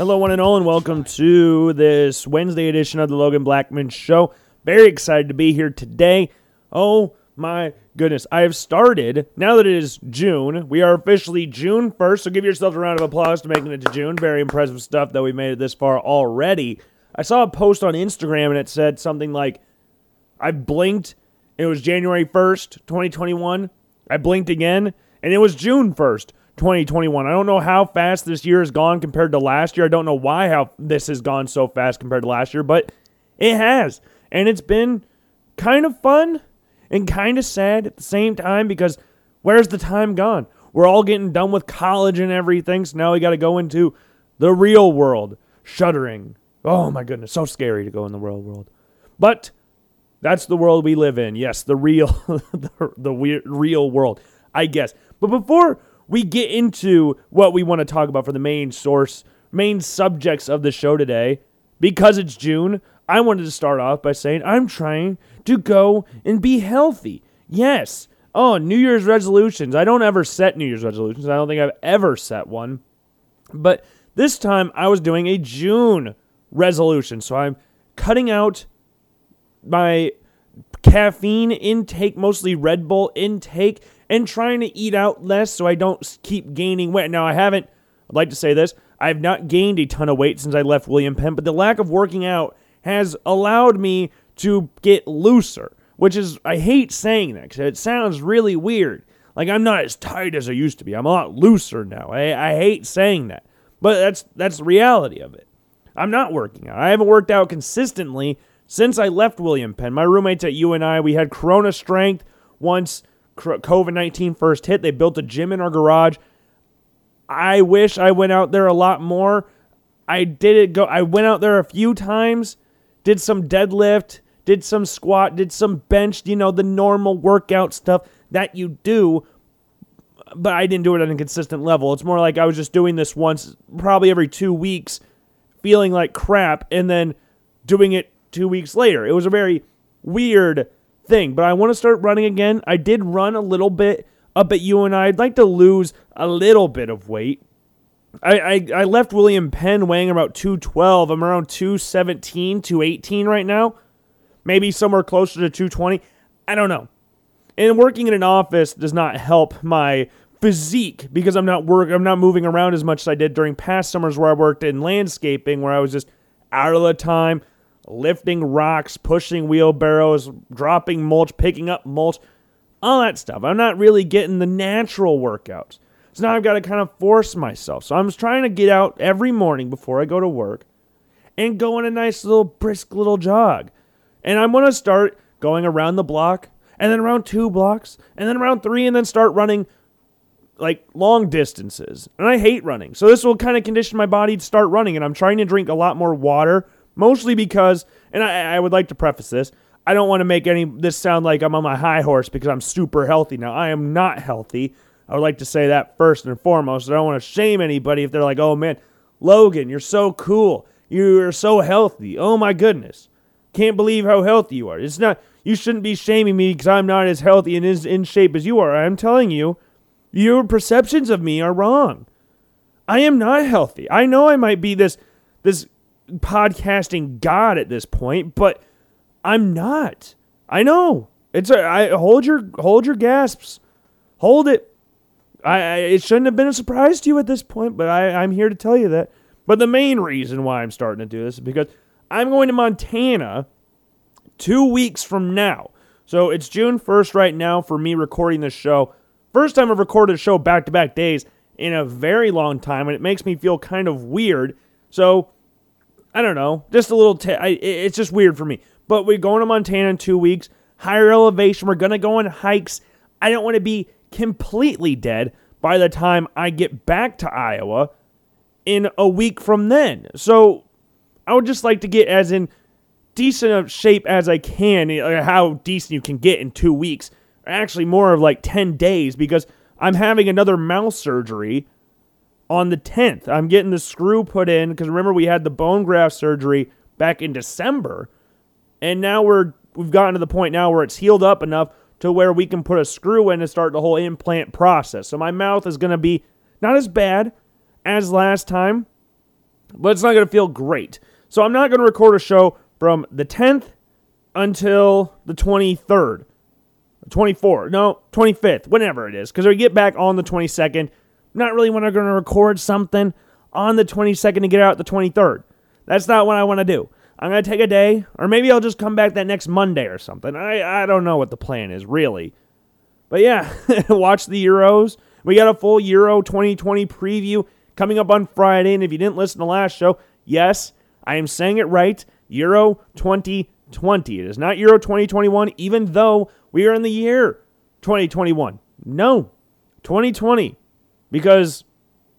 Hello, one and all, and welcome to this Wednesday edition of the Logan Blackman Show. Very excited to be here today. Oh my goodness, I have started, now that it is June, we are officially June 1st, so give yourselves a round of applause to making it to June. Very impressive stuff that we made it this far already. I saw a post on Instagram and it said something like, I blinked, it was January 1st, 2021. I blinked again, and it was June 1st, 2021. I don't know how fast this year has gone compared to last year. I don't know why how this has gone so fast compared to last year, but it has. And it's been kind of fun and kind of sad at the same time because where's the time gone? We're all getting done with college and everything, so now we got to go into the real world. Shuddering. Oh my goodness, so scary to go in the real world. But that's the world we live in. Yes, the real, the, the weird, real world, I guess. But before we get into what we want to talk about for the main source, main subjects of the show today, because it's June, I wanted to start off by saying I'm trying to go and be healthy. Yes. Oh, New Year's resolutions. I don't ever set New Year's resolutions. I don't think I've ever set one. But this time I was doing a June resolution. So I'm cutting out my caffeine intake, mostly Red Bull intake, and trying to eat out less so I don't keep gaining weight. Now, I haven't, I'd like to say this, I have not gained a ton of weight since I left William Penn, but the lack of working out has allowed me to get looser, which is, I hate saying that because it sounds really weird. Like I'm not as tight as I used to be. I'm a lot looser now. I, I hate saying that, but that's that's the reality of it. I'm not working out. I haven't worked out consistently since I left William Penn. My roommates at UNI, we had Corona strength once COVID 19 first hit. They built a gym in our garage. I wish I went out there a lot more. I did it go I went out there a few times, did some deadlift, did some squat, did some bench, you know, the normal workout stuff that you do, but I didn't do it at a consistent level. It's more like I was just doing this once, probably every 2 weeks, feeling like crap and then doing it 2 weeks later. It was a very weird thing, but I want to start running again. I did run a little bit up at you, UNI. I'd like to lose a little bit of weight. I, I, I left William Penn weighing about 212. I'm around 217, 218 right now. Maybe somewhere closer to 220. I don't know. And working in an office does not help my physique because I'm not work I'm not moving around as much as I did during past summers where I worked in landscaping where I was just out of the time, lifting rocks, pushing wheelbarrows, dropping mulch, picking up mulch, all that stuff. I'm not really getting the natural workouts. So now I've got to kind of force myself. So I'm trying to get out every morning before I go to work and go on a nice little brisk little jog. And I'm going to start going around the block and then around two blocks and then around three and then start running like long distances. And I hate running. So this will kind of condition my body to start running. And I'm trying to drink a lot more water Mostly because, and I, I would like to preface this, I don't want to make any this sound like I'm on my high horse because I'm super healthy now. I am not healthy. I would like to say that first and foremost. I don't want to shame anybody if they're like, "Oh man, Logan, you're so cool. You're so healthy. Oh my goodness. Can't believe how healthy you are." It's not you shouldn't be shaming me because I'm not as healthy and as in shape as you are. I'm telling you, your perceptions of me are wrong. I am not healthy. I know I might be this this podcasting god at this point, but I'm not. I know. It's a, I hold your hold your gasps. Hold it. I, I it shouldn't have been a surprise to you at this point, but I, I'm here to tell you that. But the main reason why I'm starting to do this is because I'm going to Montana two weeks from now. So it's June 1st right now for me recording this show. First time I've recorded a show back to back days in a very long time, and it makes me feel kind of weird. So I don't know, just a little. T- I, it's just weird for me. But we're going to Montana in two weeks. Higher elevation. We're gonna go on hikes. I don't want to be completely dead by the time I get back to Iowa in a week from then. So I would just like to get as in decent of shape as I can. Eh, how decent you can get in two weeks. Actually, more of like ten days because I'm having another mouth surgery on the 10th. I'm getting the screw put in because remember we had the bone graft surgery back in December, and now we're we've gotten to the point now where it's healed up enough to where we can put a screw in and start the whole implant process. So my mouth is going to be not as bad as last time, but it's not going to feel great. So I'm not going to record a show from the 10th until the 23rd. 24th, no, 25th, whenever it is, because we get back on the 22nd. Not really when I'm going to record something on the 22nd to get out the 23rd. That's not what I want to do. I'm going to take a day, or maybe I'll just come back that next Monday or something. I, I don't know what the plan is, really. But yeah, watch the Euros. We got a full Euro 2020 preview coming up on Friday. And if you didn't listen to the last show, yes, I am saying it right. Euro 2020. It is not Euro 2021, even though we are in the year 2021. No, 2020. Because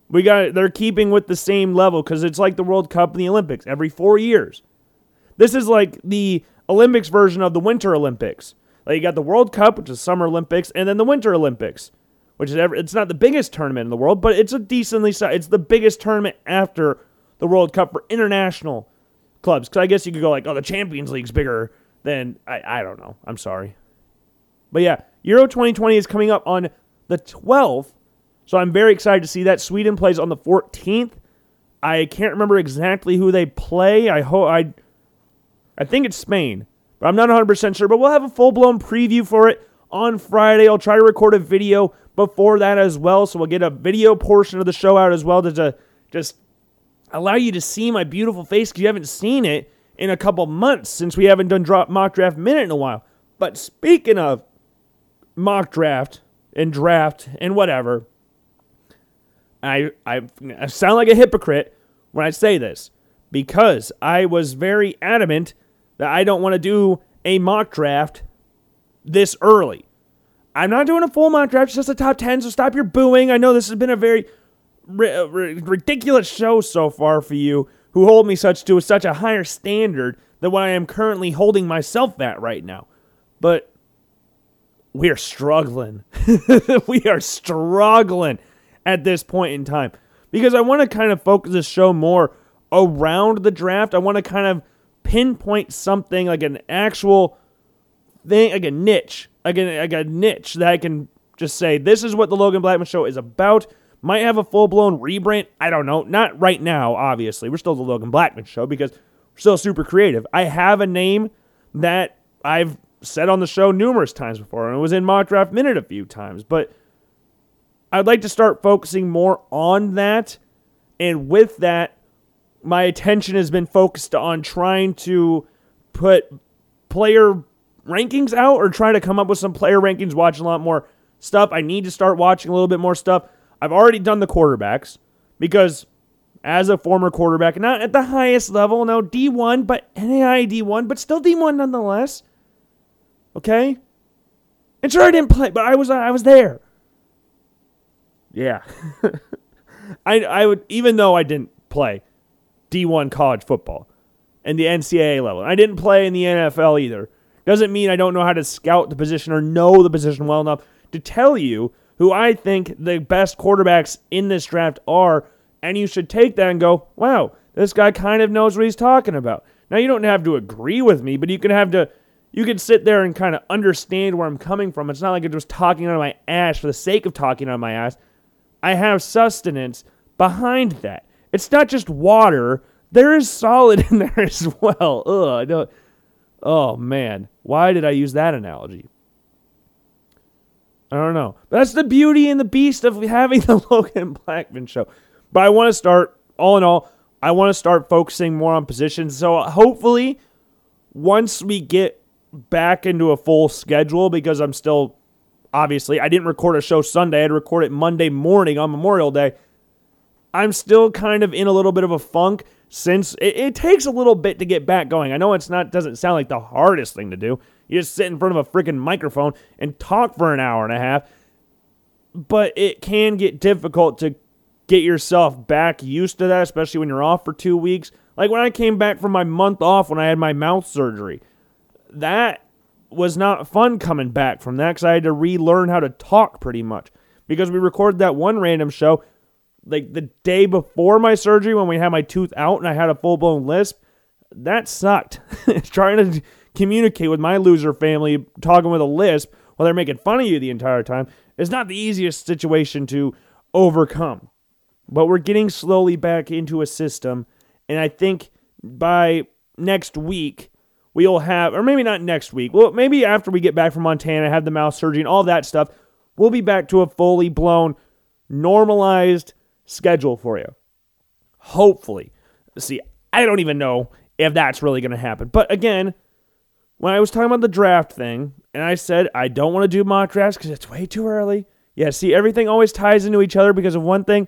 we got they're keeping with the same level because it's like the World Cup and the Olympics every four years. This is like the Olympics version of the Winter Olympics. Like you got the World Cup, which is Summer Olympics, and then the Winter Olympics, which is ever, it's not the biggest tournament in the world, but it's a decently sized. It's the biggest tournament after the World Cup for international clubs. Because I guess you could go like, oh, the Champions League's bigger than I. I don't know. I'm sorry, but yeah, Euro 2020 is coming up on the 12th, so I'm very excited to see that. Sweden plays on the 14th. I can't remember exactly who they play. I hope I. I think it's Spain. But I'm not 100% sure, but we'll have a full blown preview for it on Friday. I'll try to record a video before that as well. So we'll get a video portion of the show out as well to, to just allow you to see my beautiful face because you haven't seen it in a couple months since we haven't done drop mock draft minute in a while. But speaking of mock draft and draft and whatever, I, I, I sound like a hypocrite when I say this because I was very adamant that I don't want to do a mock draft this early. I'm not doing a full mock draft, just the top 10, so stop your booing. I know this has been a very ri- ridiculous show so far for you who hold me such to such a higher standard than what I am currently holding myself at right now. But we are struggling. we are struggling at this point in time because I want to kind of focus the show more around the draft. I want to kind of pinpoint something like an actual thing, like a niche, like a, like a niche that I can just say, this is what the Logan Blackman Show is about. Might have a full blown rebrand. I don't know. Not right now, obviously. We're still the Logan Blackman Show because we're still super creative. I have a name that I've said on the show numerous times before, and it was in Mock Draft Minute a few times. But I'd like to start focusing more on that. And with that, my attention has been focused on trying to put player rankings out or try to come up with some player rankings, watch a lot more stuff. I need to start watching a little bit more stuff. I've already done the quarterbacks because as a former quarterback, not at the highest level, no D1, but NAI D1, but still D1 nonetheless. Okay? And sure I didn't play, but I was I was there. Yeah. I I would even though I didn't play, D1 college football and the NCAA level. I didn't play in the NFL either. Doesn't mean I don't know how to scout the position or know the position well enough to tell you who I think the best quarterbacks in this draft are, and you should take that and go, wow, this guy kind of knows what he's talking about. Now you don't have to agree with me, but you can have to you can sit there and kind of understand where I'm coming from. It's not like I'm just talking out of my ass for the sake of talking out of my ass. I have sustenance behind that. It's not just water. There is solid in there as well. Ugh. Oh man, why did I use that analogy? I don't know. That's the beauty and the beast of having the Logan Blackman show. But I want to start, all in all, I want to start focusing more on positions. So uh, hopefully, once we get back into a full schedule, because I'm still, obviously, I didn't record a show Sunday, I had to record it Monday morning on Memorial Day. I'm still kind of in a little bit of a funk since it, it, takes a little bit to get back going. I know it's not doesn't sound like the hardest thing to do. You just sit in front of a freaking microphone and talk for an hour and a half. But it can get difficult to get yourself back used to that, especially when you're off for two weeks. Like when I came back from my month off when I had my mouth surgery, that was not fun coming back from that because I had to relearn how to talk pretty much. Because we recorded that one random show like the day before my surgery when we had my tooth out and I had a full blown lisp, that sucked. Trying to communicate with my loser family, talking with a lisp while they're making fun of you the entire time is not the easiest situation to overcome. But we're getting slowly back into a system And I think by next week, we'll have, or maybe not next week, well, maybe after we get back from Montana, have the mouth surgery and all that stuff, we'll be back to a fully blown, normalized schedule for you. Hopefully. See, I don't even know if that's really going to happen. But again, when I was talking about the draft thing, and I said I don't want to do mock drafts because it's way too early. Yeah, see, everything always ties into each other because of one thing.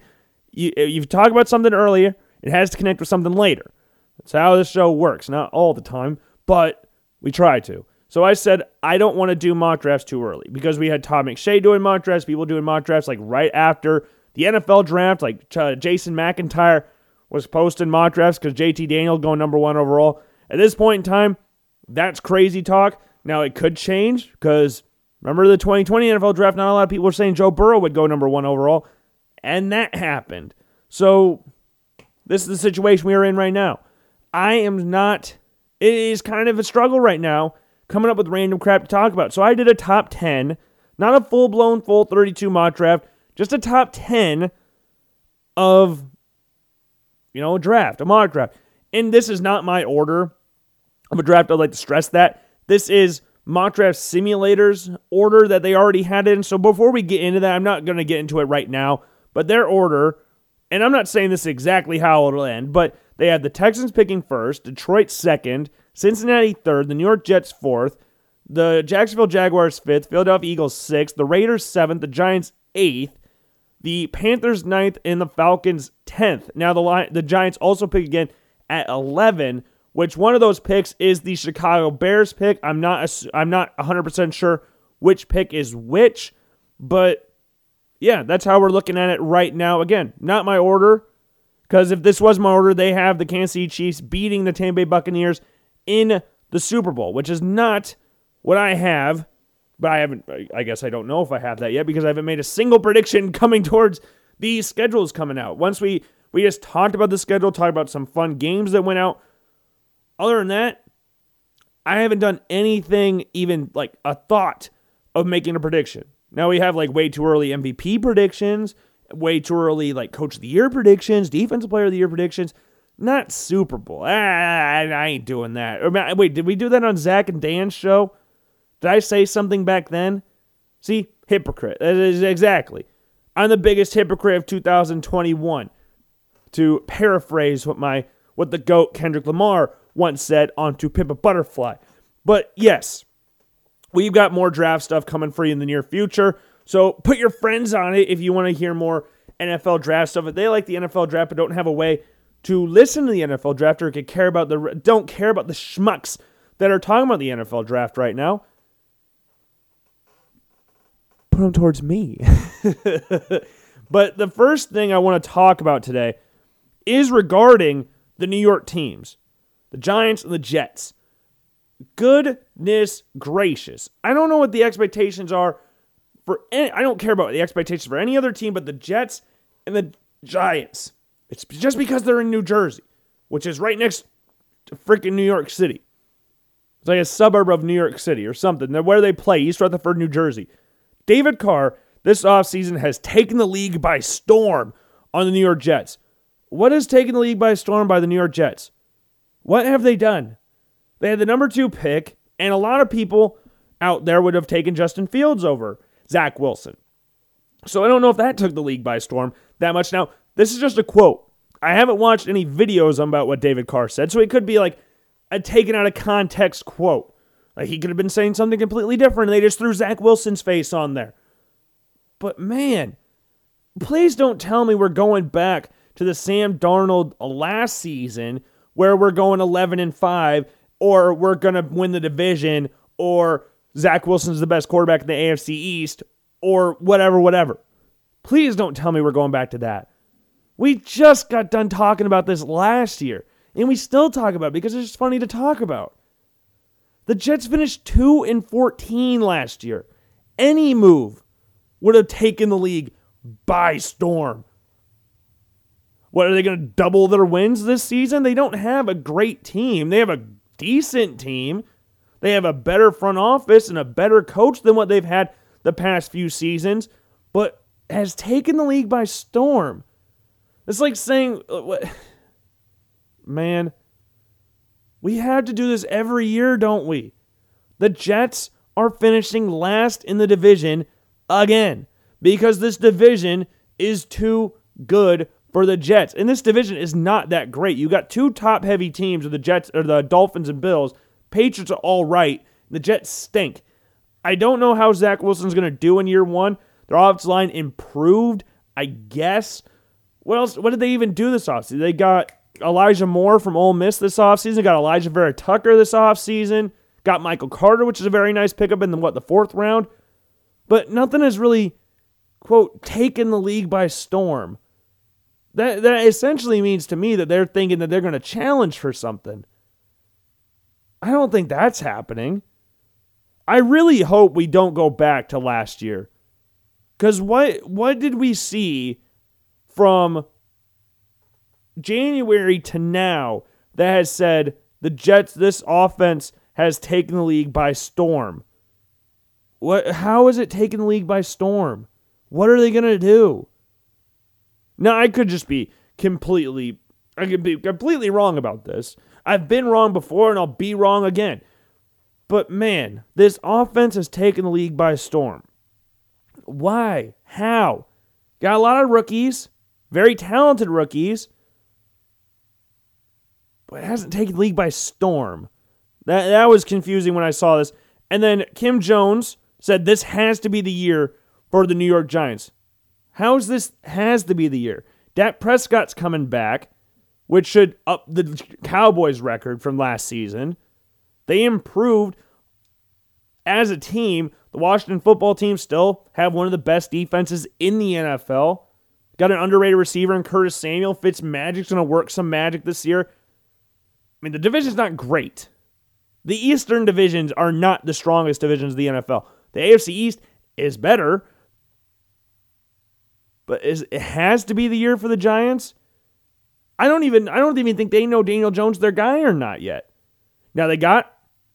You, uh, you've talked about something earlier, it has to connect with something later. That's how this show works. Not all the time, but we try to. So I said I don't want to do mock drafts too early because we had Todd McShay doing mock drafts, people doing mock drafts like right after the NFL draft, like uh, Jason McIntyre was posting mock drafts because JT Daniel going number one overall. At this point in time, that's crazy talk. Now it could change because remember the 2020 NFL draft, not a lot of people were saying Joe Burrow would go number one overall, and that happened. So this is the situation we are in right now. I am not, it is kind of a struggle right now coming up with random crap to talk about. So I did a top 10, not a full blown full 32 mock draft, just a top 10 of, you know, a draft, a mock draft. And this is not my order of a draft. I'd like to stress that. This is mock draft simulators order that they already had in. So before we get into that, I'm not going to get into it right now, but their order, and I'm not saying this exactly how it'll end, but they have the Texans picking first, Detroit second, Cincinnati third, the New York Jets fourth, the Jacksonville Jaguars fifth, Philadelphia Eagles sixth, the Raiders seventh, the Giants eighth, the Panthers ninth, and the Falcons tenth. Now the the Giants also pick again at eleven, which one of those picks is the Chicago Bears pick. I'm not I'm not 100% sure which pick is which, but yeah, that's how we're looking at it right now. Again, not my order. Because if this was my order, they have the Kansas City Chiefs beating the Tampa Bay Buccaneers in the Super Bowl, which is not what I have. But I haven't, I guess I don't know if I have that yet because I haven't made a single prediction coming towards these schedules coming out. Once we, we just talked about the schedule, talked about some fun games that went out. Other than that, I haven't done anything, even like a thought of making a prediction. Now we have like way too early MVP predictions way too early, like coach of the year predictions, defensive player of the year predictions. Not Super Bowl. Ah, I ain't doing that. Wait, did we do that on Zach and Dan's show? Did I say something back then? See, hypocrite. Exactly. I'm the biggest hypocrite of 2021. To paraphrase what my what the goat Kendrick Lamar once said on To Pimp a Butterfly. But yes, we've got more draft stuff coming for you in the near future. So put your friends on it if you want to hear more NFL draft stuff. If they like the NFL draft but don't have a way to listen to the NFL draft or can care about the don't care about the schmucks that are talking about the NFL draft right now, put them towards me. but the first thing I want to talk about today is regarding the New York teams, the Giants and the Jets. Goodness gracious. I don't know what the expectations are for any, I don't care about the expectations for any other team but the Jets and the Giants. It's just because they're in New Jersey, which is right next to freaking New York City. It's like a suburb of New York City or something. Where they play, East Rutherford, New Jersey. David Carr this offseason has taken the league by storm on the New York Jets. What has taken the league by storm by the New York Jets? What have they done? They had the number two pick, and a lot of people out there would have taken Justin Fields over Zach Wilson. So I don't know if that took the league by storm that much. Now, this is just a quote. I haven't watched any videos about what David Carr said, so it could be like a taken out of context quote. Like he could have been saying something completely different and they just threw Zach Wilson's face on there. But man, please don't tell me we're going back to the Sam Darnold last season where we're going 11 and 5 or we're going to win the division or Zach Wilson's the best quarterback in the AFC East or whatever, whatever. Please don't tell me we're going back to that. We just got done talking about this last year, and we still talk about it because it's funny to talk about. The Jets finished 2 and 14 last year. Any move would have taken the league by storm. What are they going to double their wins this season? They don't have a great team. They have a decent team. They have a better front office and a better coach than what they've had the past few seasons, but has taken the league by storm. It's like saying, uh, man, we have to do this every year, don't we? The Jets are finishing last in the division again because this division is too good for the Jets. And this division is not that great. You got two top heavy teams of the Jets or the Dolphins and Bills. Patriots are all right. The Jets stink. I don't know how Zach Wilson's going to do in year one. Their offensive line improved, I guess. What else? What did they even do this offseason? They got Elijah Moore from Ole Miss this offseason. Got Alijah Vera-Tucker this offseason. Got Michael Carter, which is a very nice pickup in the what the fourth round. But nothing has really, quote, taken the league by storm. That that essentially means to me that they're thinking that they're going to challenge for something. I don't think that's happening. I really hope we don't go back to last year. Cuz what what did we see from January to now that has said the Jets this offense has taken the league by storm? What how is it taking the league by storm? What are they going to do? Now, I could just be completely I could be completely wrong about this. I've been wrong before and I'll be wrong again. But man, this offense has taken the league by storm. Why? How? Got a lot of rookies, very talented rookies, but it hasn't taken the league by storm. That that was confusing when I saw this. And then Kim Jones said this has to be the year for the New York Giants. How's this has to be the year? Dak Prescott's coming back, which should up the Cowboys record from last season. They improved as a team. The Washington football team still have one of the best defenses in the NFL. Got an underrated receiver in Curtis Samuel. Fitz Magic's going to work some magic this year. I mean, the division's not great. The Eastern divisions are not the strongest divisions of the NFL. The AFC East is better, but is, it has to be the year for the Giants. I don't even I don't even think they know Daniel Jones their guy or not yet. Now they got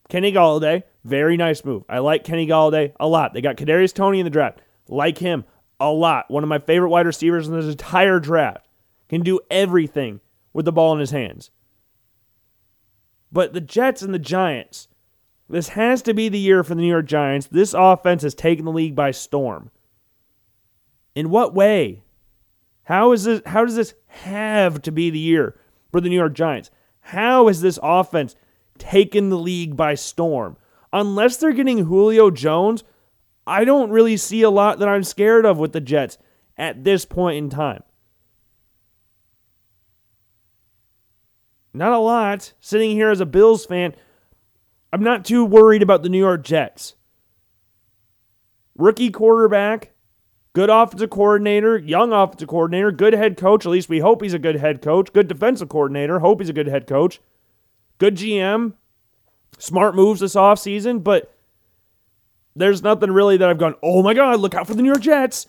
Kenny Golladay, very nice move. I like Kenny Golladay a lot. They got Kadarius Toney in the draft, like him a lot. One of my favorite wide receivers in this entire draft. Can do everything with the ball in his hands. But the Jets and the Giants, this has to be the year for the New York Giants. This offense has taken the league by storm. In what way? How is this how does this have to be the year for the New York Giants? How has this offense taken the league by storm? Unless they're getting Julio Jones, I don't really see a lot that I'm scared of with the Jets at this point in time. Not a lot. Sitting here as a Bills fan, I'm not too worried about the New York Jets. Rookie quarterback, Good offensive coordinator, young offensive coordinator, good head coach. At least we hope he's a good head coach. Good defensive coordinator. Hope he's a good head coach. Good GM. Smart moves this offseason, but there's nothing really that I've gone, oh my God, look out for the New York Jets.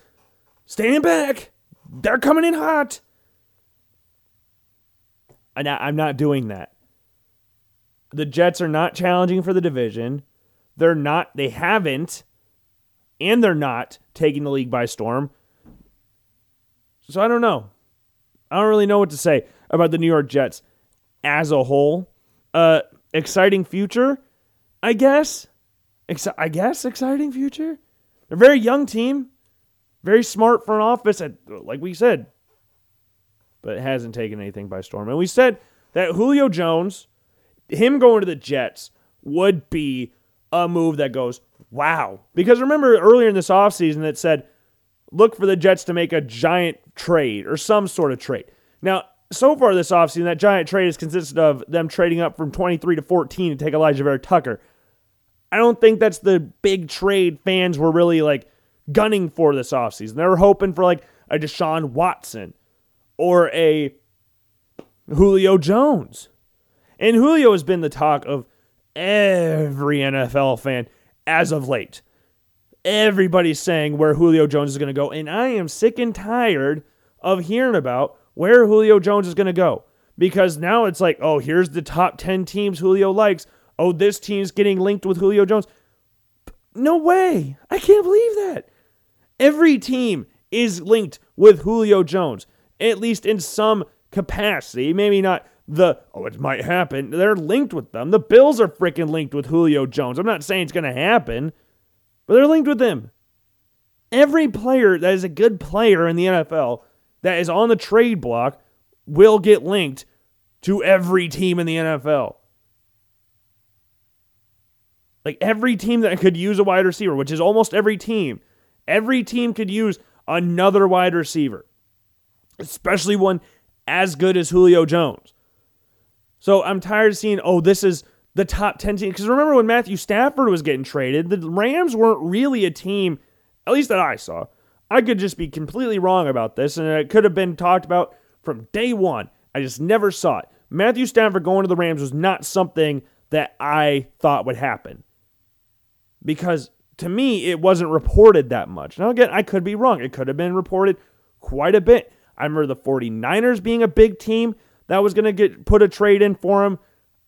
Stand back. They're coming in hot. And I'm not doing that. The Jets are not challenging for the division. They're not, they haven't and they're not taking the league by storm. So I don't know. I don't really know what to say about the New York Jets as a whole. Uh, exciting future, I guess. Exci- I guess exciting future. They're a very young team, very smart front office, at, like we said, but it hasn't taken anything by storm. And we said that Julio Jones, him going to the Jets, would be a move that goes wow. Because remember earlier in this offseason it said, look for the Jets to make a giant trade or some sort of trade. Now, so far this offseason, that giant trade has consisted of them trading up from 23 to 14 to take Alijah Vera-Tucker. I don't think that's the big trade fans were really like gunning for this offseason. They were hoping for like a Deshaun Watson or a Julio Jones. And Julio has been the talk of every NFL fan as of late. Everybody's saying where Julio Jones is going to go, and I am sick and tired of hearing about where Julio Jones is going to go because now it's like, oh, here's the top 10 teams Julio likes. Oh, this team's getting linked with Julio Jones. No way. I can't believe that. Every team is linked with Julio Jones, at least in some capacity. Maybe not the oh it might happen. They're linked with them. The Bills are freaking linked with Julio Jones. I'm not saying it's going to happen, but they're linked with him. Every player that is a good player in the NFL that is on the trade block will get linked to every team in the NFL. Like every team that could use a wide receiver, which is almost every team, every team could use another wide receiver, especially one as good as Julio Jones. So I'm tired of seeing, oh, this is the top 10 team. Because remember when Matthew Stafford was getting traded, the Rams weren't really a team, at least that I saw. I could just be completely wrong about this, and it could have been talked about from day one. I just never saw it. Matthew Stafford going to the Rams was not something that I thought would happen. Because to me, it wasn't reported that much. Now, again, I could be wrong. It could have been reported quite a bit. I remember the 49ers being a big team that was going to get put a trade in for him.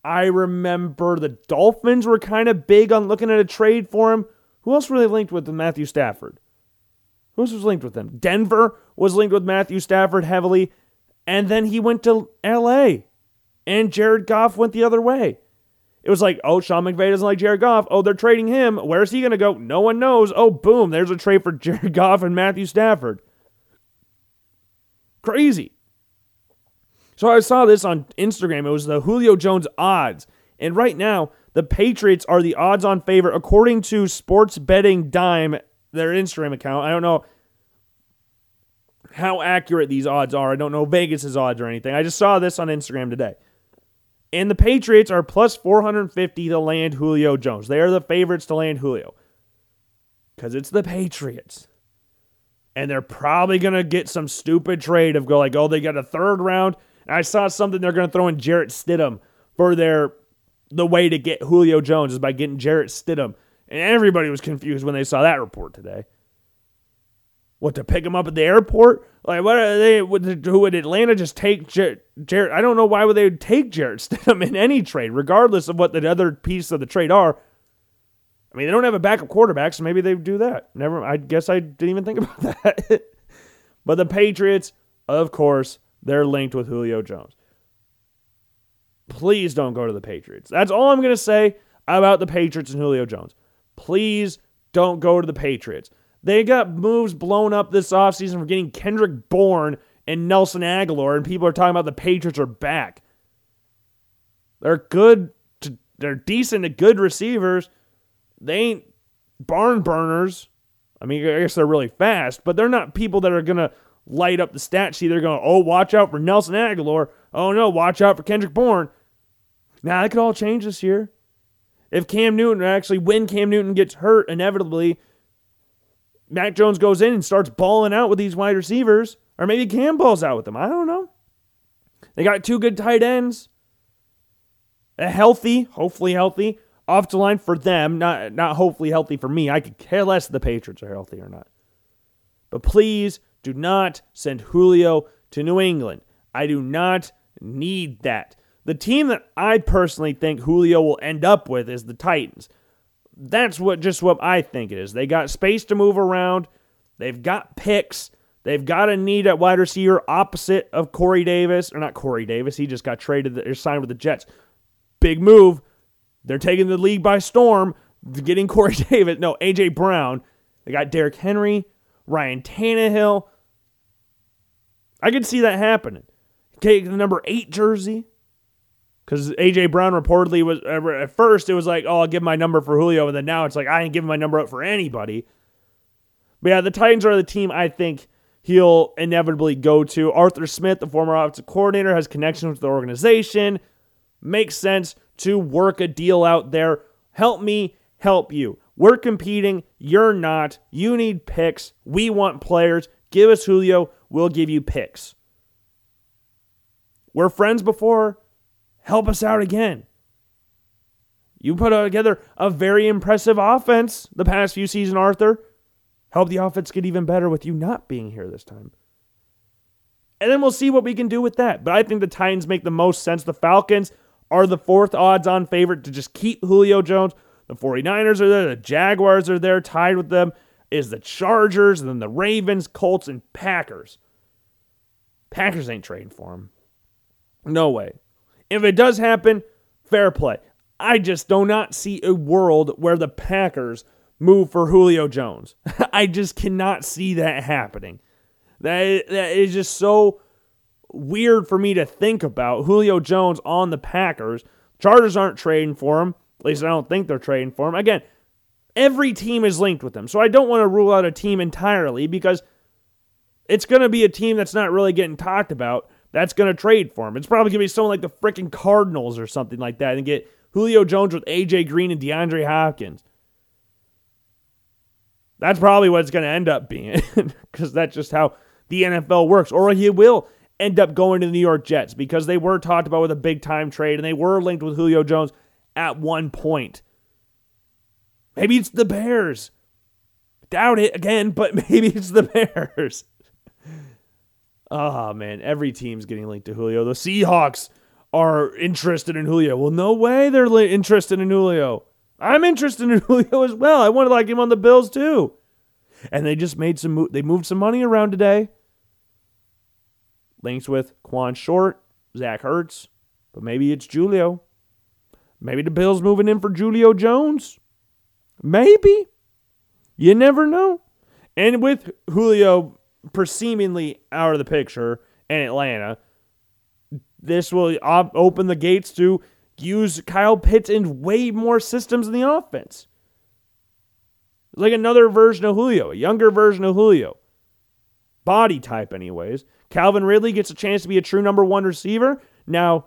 I remember the Dolphins were kind of big on looking at a trade for him. Who else were they linked with Matthew Stafford? Who else was linked with them? Denver was linked with Matthew Stafford heavily. And then he went to LA. And Jared Goff went the other way. It was like, oh, Sean McVay doesn't like Jared Goff. Oh, they're trading him. Where's he going to go? No one knows. Oh, boom, there's a trade for Jared Goff and Matthew Stafford. Crazy. So I saw this on Instagram. It was the Julio Jones odds. And right now, the Patriots are the odds on favorite according to Sports Betting Dime, their Instagram account. I don't know how accurate these odds are. I don't know Vegas's odds or anything. I just saw this on Instagram today. And the Patriots are plus 450 to land Julio Jones. They are the favorites to land Julio. Because it's the Patriots and they're probably going to get some stupid trade of go like, oh, they got a third round. And I saw something they're going to throw in Jarrett Stidham for their the way to get Julio Jones is by getting Jarrett Stidham. And everybody was confused when they saw that report today. What to pick him up at the airport? Like what are they? Would, would Atlanta just take Jarrett? I don't know why would they take Jarrett Stidham in any trade, regardless of what the other pieces of the trade are. I mean, they don't have a backup quarterback, so maybe they do that. Never. I guess I didn't even think about that. but the Patriots, of course, they're linked with Julio Jones. Please don't go to the Patriots. That's all I'm going to say about the Patriots and Julio Jones. Please don't go to the Patriots. They got moves blown up this offseason for getting Kendrick Bourne and Nelson Agholor, and people are talking about the Patriots are back. They're good. To, they're decent to good receivers they ain't barn burners. I mean, I guess they're really fast, but they're not people that are going to light up the stat sheet. They're going, oh, watch out for Nelson Agholor. Oh, no, watch out for Kendrick Bourne. Now, that could all change this year. If Cam Newton, actually, when Cam Newton gets hurt, inevitably, Mac Jones goes in and starts balling out with these wide receivers, or maybe Cam balls out with them. I don't know. They got two good tight ends. A healthy, hopefully healthy, off the line for them, not not hopefully healthy for me. I could care less if the Patriots are healthy or not. But please do not send Julio to New England. I do not need that. The team that I personally think Julio will end up with is the Titans. That's what just what I think it is. They got space to move around. They've got picks. They've got a need at wide receiver opposite of Corey Davis, or not Corey Davis. He just got traded or signed with the Jets. Big move. They're taking the league by storm, getting Corey Davis. No, A.J. Brown. They got Derrick Henry, Ryan Tannehill. I could see that happening. Take the number eight jersey. Because A.J. Brown reportedly was, at first, it was like, oh, I'll give my number for Julio. And then now it's like, I ain't giving my number up for anybody. But yeah, the Titans are the team I think he'll inevitably go to. Arthur Smith, the former offensive coordinator, has connections with the organization. Makes sense to work a deal out there. Help me help you. We're competing. You're not. You need picks. We want players. Give us Julio. We'll give you picks. We're friends before. Help us out again. You put together a very impressive offense the past few seasons, Arthur. Help the offense get even better with you not being here this time. And then we'll see what we can do with that. But I think the Titans make the most sense. The Falcons, are the fourth odds on favorite to just keep Julio Jones. The 49ers are there, the Jaguars are there, tied with them is the Chargers, and then the Ravens, Colts, and Packers. Packers ain't trading for him. No way. If it does happen, fair play. I just do not see a world where the Packers move for Julio Jones. I just cannot see that happening. That, that is just so weird for me to think about. Julio Jones on the Packers. Chargers aren't trading for him. At least I don't think they're trading for him. Again, every team is linked with him. So I don't want to rule out a team entirely because it's going to be a team that's not really getting talked about that's going to trade for him. It's probably going to be someone like the freaking Cardinals or something like that and get Julio Jones with AJ Green and DeAndre Hopkins. That's probably what it's going to end up being because that's just how the NFL works. Or he will end up going to the New York Jets because they were talked about with a big time trade and they were linked with Julio Jones at one point. Maybe it's the Bears. Doubt it again, but maybe it's the Bears. Oh man, every team's getting linked to Julio. The Seahawks are interested in Julio. Well, no way they're li- interested in Julio. I'm interested in Julio as well. I want to like him on the Bills too. And they just made some. Mo- they moved some money around today. Links with Kawann Short, Zach Ertz, but maybe it's Julio. Maybe the Bills moving in for Julio Jones. Maybe. You never know. And with Julio seemingly out of the picture in Atlanta, this will op- open the gates to use Kyle Pitts in way more systems in the offense. It's like another version of Julio, a younger version of Julio. Body type, anyways. Calvin Ridley gets a chance to be a true number one receiver. Now,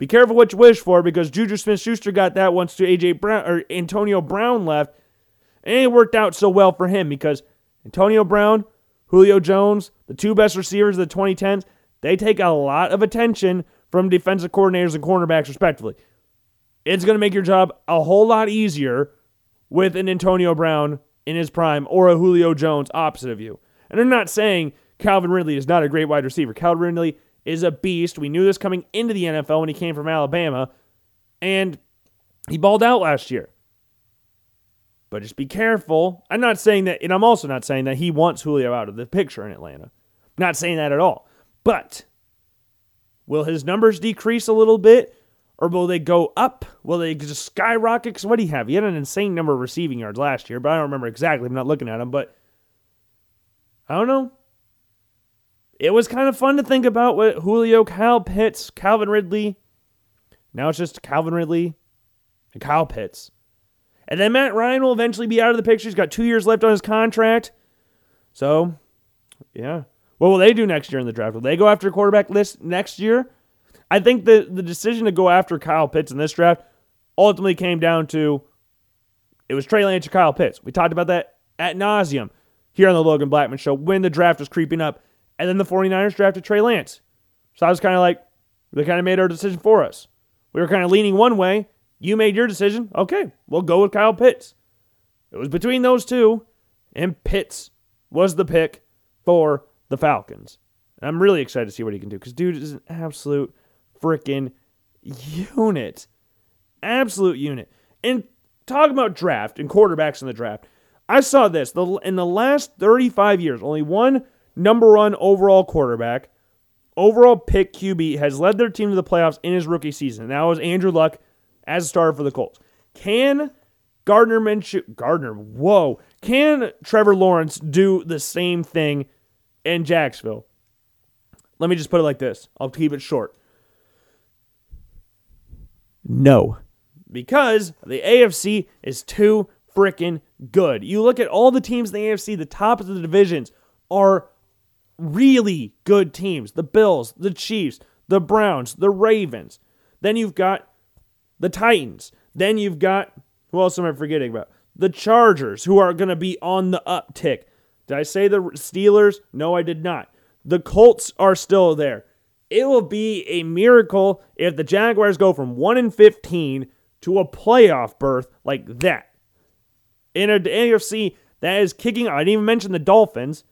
be careful what you wish for because Juju Smith Schuster got that once to AJ Brown or Antonio Brown left. And it worked out so well for him because Antonio Brown, Julio Jones, the two best receivers of the 2010s, they take a lot of attention from defensive coordinators and cornerbacks, respectively. It's going to make your job a whole lot easier with an Antonio Brown in his prime or a Julio Jones opposite of you. And I'm not saying Calvin Ridley is not a great wide receiver. Calvin Ridley is a beast. We knew this coming into the NFL when he came from Alabama, and he balled out last year. But just be careful. I'm not saying that, and I'm also not saying that he wants Julio out of the picture in Atlanta. I'm not saying that at all. But will his numbers decrease a little bit? Or will they go up? Will they just skyrocket? Because what do you have? He had an insane number of receiving yards last year, but I don't remember exactly. I'm not looking at him, but I don't know. It was kind of fun to think about what Julio, Kyle Pitts, Calvin Ridley. Now it's just Calvin Ridley and Kyle Pitts. And then Matt Ryan will eventually be out of the picture. He's got two years left on his contract. So, yeah. What will they do next year in the draft? Will they go after a quarterback list next year? I think the, the decision to go after Kyle Pitts in this draft ultimately came down to it was Trey Lance or Kyle Pitts. We talked about that at nauseum here on the Logan Blackman Show when the draft was creeping up. And then the 49ers drafted Trey Lance. So I was kind of like, they kind of made our decision for us. We were kind of leaning one way. You made your decision. Okay, we'll go with Kyle Pitts. It was between those two, and Pitts was the pick for the Falcons. And I'm really excited to see what he can do because dude is an absolute freaking unit. Absolute unit. And talking about draft and quarterbacks in the draft, I saw this. The, in the last 35 years, only one number one overall quarterback, overall pick QB, has led their team to the playoffs in his rookie season. That was Andrew Luck as a starter for the Colts. Can Gardner Minshew, Gardner, whoa, can Trevor Lawrence do the same thing in Jacksonville? Let me just put it like this. I'll keep it short. No, because the AFC is too freaking good. You look at all the teams in the AFC, the top of the divisions are really good teams. The Bills, the Chiefs, the Browns, the Ravens. Then you've got the Titans. Then you've got, who else am I forgetting about? The Chargers, who are going to be on the uptick. Did I say the Steelers? No, I did not. The Colts are still there. It will be a miracle if the Jaguars go from 1 and 15 to a playoff berth like that. In an AFC that is kicking, I didn't even mention the Dolphins.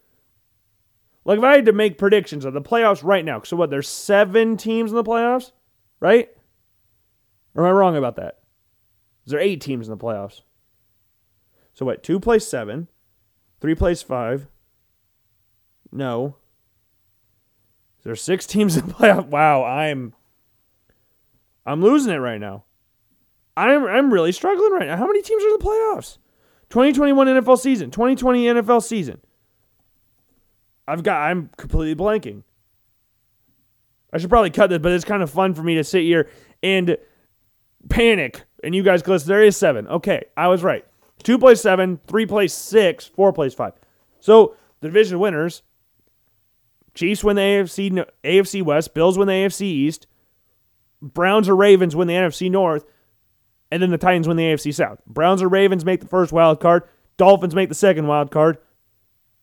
Like if I had to make predictions of the playoffs right now, so what? There's seven teams in the playoffs, right? Or am I wrong about that? Is there eight teams in the playoffs? So what? Two plays seven, three plays five. No. Is there six teams in the playoff? Wow, I'm I'm losing it right now. I'm I'm really struggling right now. How many teams are in the playoffs? 2021 NFL season, 2020 NFL season. I've got I'm completely blanking. I should probably cut this, but it's kind of fun for me to sit here and panic. And you guys listen, there is seven. Okay, I was right. Two plays seven, three plays six, four plays five. So the division winners Chiefs win the AFC AFC West, Bills win the AFC East, Browns or Ravens win the NFC North, and then the Titans win the AFC South. Browns or Ravens make the first wild card, Dolphins make the second wild card.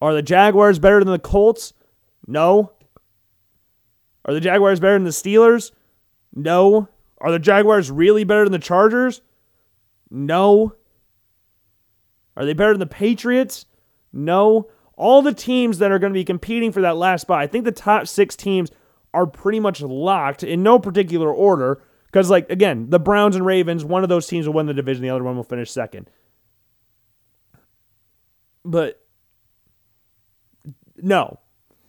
Are the Jaguars better than the Colts? No. Are the Jaguars better than the Steelers? No. Are the Jaguars really better than the Chargers? No. Are they better than the Patriots? No. All the teams that are going to be competing for that last spot, I think the top six teams are pretty much locked in no particular order. Because, like, again, the Browns and Ravens, one of those teams will win the division, the other one will finish second. But no,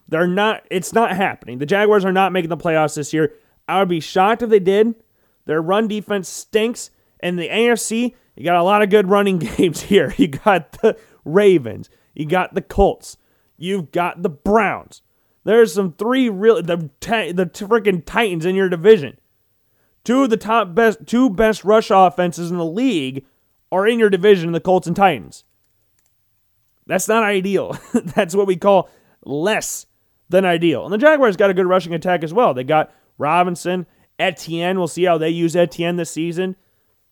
they're not. It's not happening. The Jaguars are not making the playoffs this year. I would be shocked if they did. Their run defense stinks. And the AFC, you got a lot of good running games here. You got the Ravens. You got the Colts. You've got the Browns. There's some three real the the freaking Titans in your division. Two of the top best two best rush offenses in the league are in your division, the Colts and Titans. That's not ideal. That's what we call less than ideal. And the Jaguars got a good rushing attack as well. They got Robinson, Etienne. We'll see how they use Etienne this season.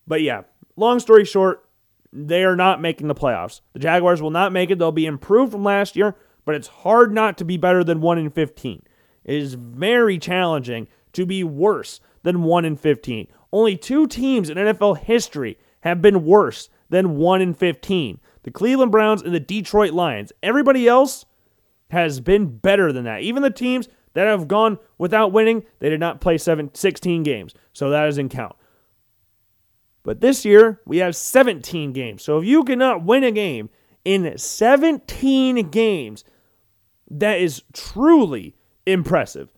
But yeah, long story short, they are not making the playoffs. The Jaguars will not make it. They'll be improved from last year, but it's hard not to be better than 1 in 15. It is very challenging to be worse than 1 in 15. Only two teams in NFL history have been worse than 1 in 15 the Cleveland Browns and the Detroit Lions. Everybody else has been better than that. Even the teams that have gone without winning, they did not play seven, 16 games. So that doesn't count. But this year, we have 17 games. So if you cannot win a game in 17 games, that is truly impressive.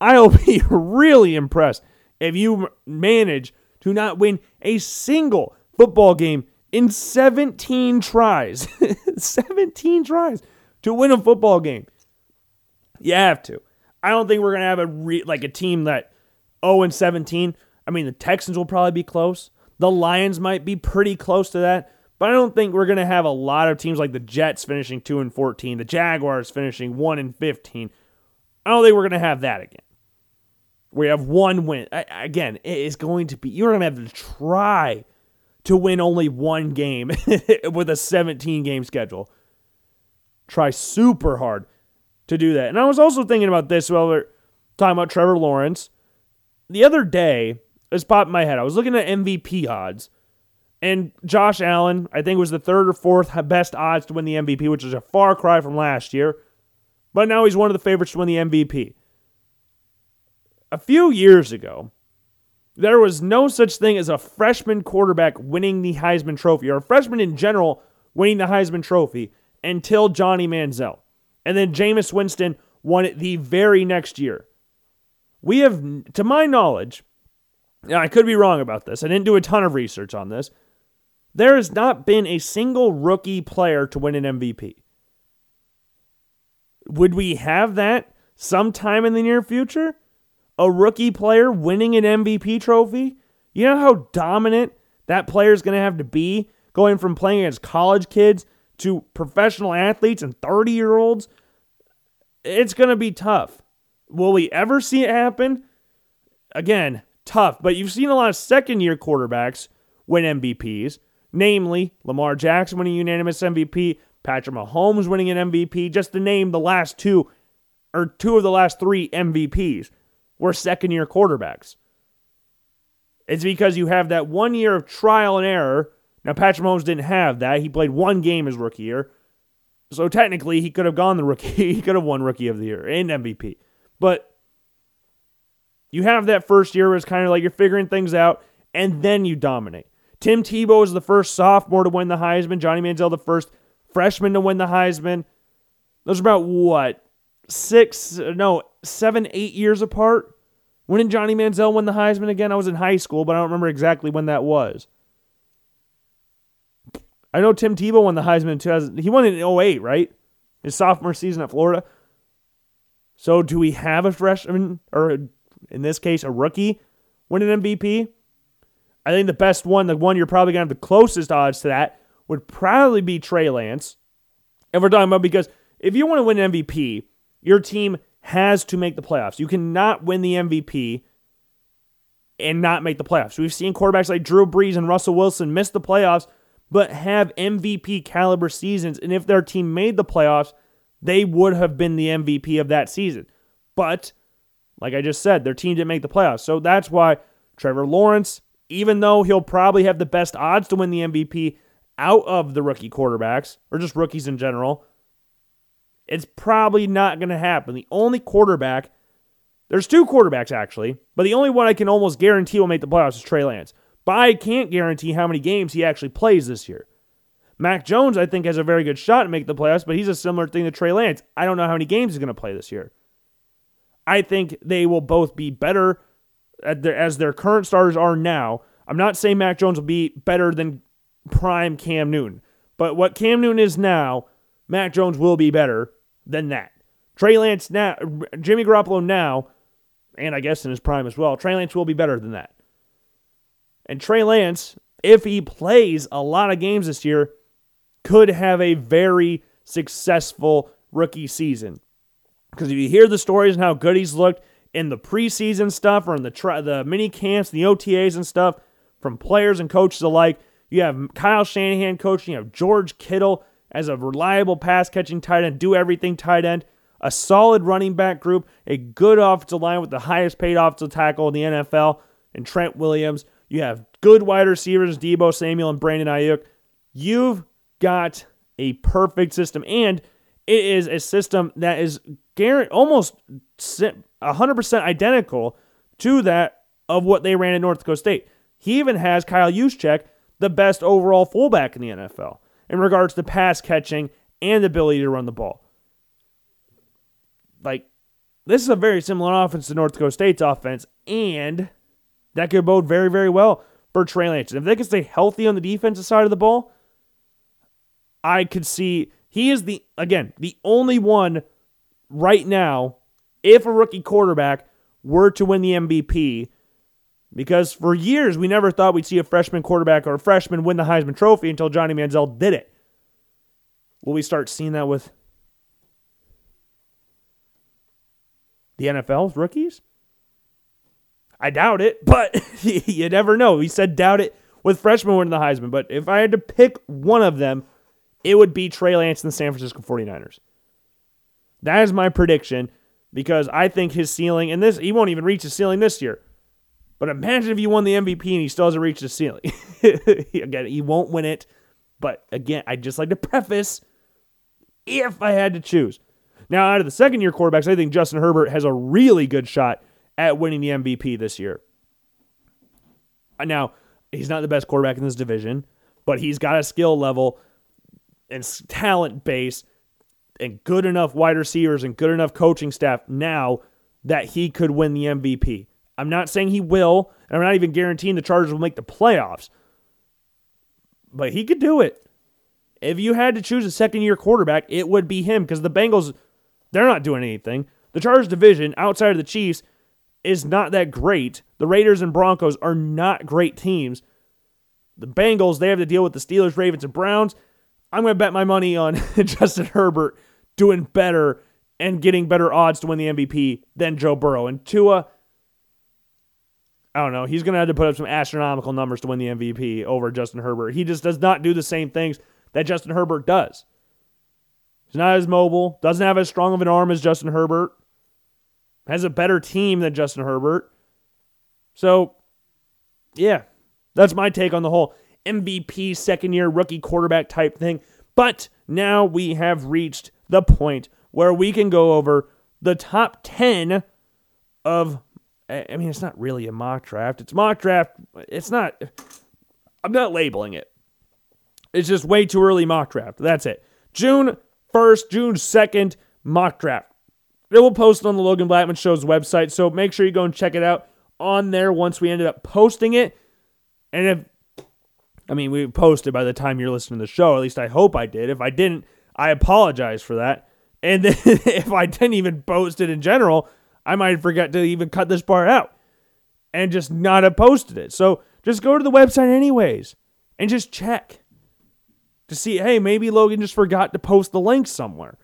I'll be really impressed if you manage to not win a single football game in 17 tries. 17 tries to win a football game. You have to. I don't think we're to have a re- like a team that 0 and 17. I mean, the Texans will probably be close. The Lions might be pretty close to that, but I don't think we're to have a lot of teams like the Jets finishing 2 and 14, the Jaguars finishing 1 and 15. I don't think we're to have that again. We have one win. I, again, it is going to be you're to have to try to win only one game with a 17 game schedule. Try super hard to do that. And I was also thinking about this while we are talking about Trevor Lawrence. The other day, this popped in my head. I was looking at MVP odds, and Josh Allen, I think, was the third or fourth best odds to win the MVP, which is a far cry from last year. But now he's one of the favorites to win the MVP. A few years ago, there was no such thing as a freshman quarterback winning the Heisman Trophy, or a freshman in general winning the Heisman Trophy, until Johnny Manziel. And then Jameis Winston won it the very next year. We have, to my knowledge, I could be wrong about this, I didn't do a ton of research on this. There has not been a single rookie player to win an MVP. Would we have that sometime in the near future? a rookie player winning an MVP trophy, you know how dominant that player is going to have to be going from playing against college kids to professional athletes and 30 year olds? It's going to be tough. Will we ever see it happen? Again, tough. But you've seen a lot of second year quarterbacks win MVPs, namely Lamar Jackson winning unanimous MVP, Patrick Mahomes winning an MVP, just to name the last two or two of the last three MVPs were second year quarterbacks. It's because you have that one year of trial and error. Now, Patrick Mahomes didn't have that. He played one game his rookie year. So technically, he could have gone the rookie. he could have won rookie of the year and MVP. But you have that first year where it's kind of like you're figuring things out, and then you dominate. Tim Tebow is the first sophomore to win the Heisman. Johnny Manziel, the first freshman to win the Heisman. Those are about what? Six, no, seven, eight years apart When did Johnny Manziel win the Heisman again? I was in high school, but I don't remember exactly when that was. I know Tim Tebow won the Heisman in 2000. He won it in 08, right? His sophomore season at Florida. So do we have a freshman, or in this case, a rookie, win an MVP? I think the best one, the one you're probably going to have the closest odds to that, would probably be Trey Lance. And we're talking about because if you want to win an MVP, your team has to make the playoffs. You cannot win the MVP and not make the playoffs. We've seen quarterbacks like Drew Brees and Russell Wilson miss the playoffs, but have MVP caliber seasons. And if their team made the playoffs, they would have been the MVP of that season. But, like I just said, their team didn't make the playoffs. So that's why Trevor Lawrence, even though he'll probably have the best odds to win the MVP out of the rookie quarterbacks, or just rookies in general, it's probably not going to happen. The only quarterback, there's two quarterbacks actually, but the only one I can almost guarantee will make the playoffs is Trey Lance. I can't guarantee how many games he actually plays this year. Mac Jones, I think, has a very good shot to make the playoffs, but he's a similar thing to Trey Lance. I don't know how many games he's going to play this year. I think they will both be better as their current starters are now. I'm not saying Mac Jones will be better than prime Cam Newton, but what Cam Newton is now, Mac Jones will be better than that. Trey Lance now, Jimmy Garoppolo now, and I guess in his prime as well, Trey Lance will be better than that. And Trey Lance, if he plays a lot of games this year, could have a very successful rookie season. Because if you hear the stories and how good he's looked in the preseason stuff or in the tri- the mini camps, the OTAs and stuff from players and coaches alike, you have Kyle Shanahan coaching, you have George Kittle as a reliable pass catching tight end, do everything tight end, a solid running back group, a good offensive line with the highest paid offensive tackle in the NFL, and Trent Williams. You have good wide receivers, Deebo Samuel and Brandon Aiyuk. You've got a perfect system, and it is a system that is almost 100% identical to that of what they ran at North Dakota State. He even has Kyle Juszczyk, the best overall fullback in the NFL in regards to pass catching and ability to run the ball. Like, this is a very similar offense to North Dakota State's offense, and that could bode very, very well for Trey Lance. If they can stay healthy on the defensive side of the ball, I could see he is the, again, the only one right now, if a rookie quarterback were to win the MVP, because for years, we never thought we'd see a freshman quarterback or a freshman win the Heisman Trophy until Johnny Manziel did it. Will we start seeing that with the NFL's rookies? I doubt it, but you never know. He said doubt it with freshmen winning the Heisman, but if I had to pick one of them, it would be Trey Lance and the San Francisco 49ers. That is my prediction because I think his ceiling, and this he won't even reach his ceiling this year. But imagine if he won the MVP and he still hasn't reached the ceiling. again, he won't win it. But again, I'd just like to preface if I had to choose. Now, out of the second year quarterbacks, I think Justin Herbert has a really good shot at winning the MVP this year. Uh, now, he's not the best quarterback in this division, but he's got a skill level and talent base and good enough wide receivers and good enough coaching staff now that he could win the MVP. I'm not saying he will, and I'm not even guaranteeing the Chargers will make the playoffs. But he could do it. If you had to choose a second year quarterback, it would be him because the Bengals, they're not doing anything. The Chargers division, outside of the Chiefs, is not that great. The Raiders and Broncos are not great teams. The Bengals, they have to deal with the Steelers, Ravens, and Browns. I'm going to bet my money on Justin Herbert doing better and getting better odds to win the MVP than Joe Burrow. And Tua, I don't know. He's going to have to put up some astronomical numbers to win the MVP over Justin Herbert. He just does not do the same things that Justin Herbert does. He's not as mobile, doesn't have as strong of an arm as Justin Herbert, has a better team than Justin Herbert. So, yeah, that's my take on the whole MVP second year rookie quarterback type thing. But now we have reached the point where we can go over the top 10 of I mean, it's not really a mock draft. It's mock draft. It's not. I'm not labeling it. It's just way too early mock draft. That's it. June 1st, June 2nd, mock draft. It will post on the Logan Blackman Show's website, so make sure you go and check it out on there once we ended up posting it. And if, I mean, we posted by the time you're listening to the show, at least I hope I did. If I didn't, I apologize for that. And then if I didn't even post it in general, I might forget to even cut this part out and just not have posted it. So just go to the website anyways and just check to see, hey, maybe Logan just forgot to post the link somewhere.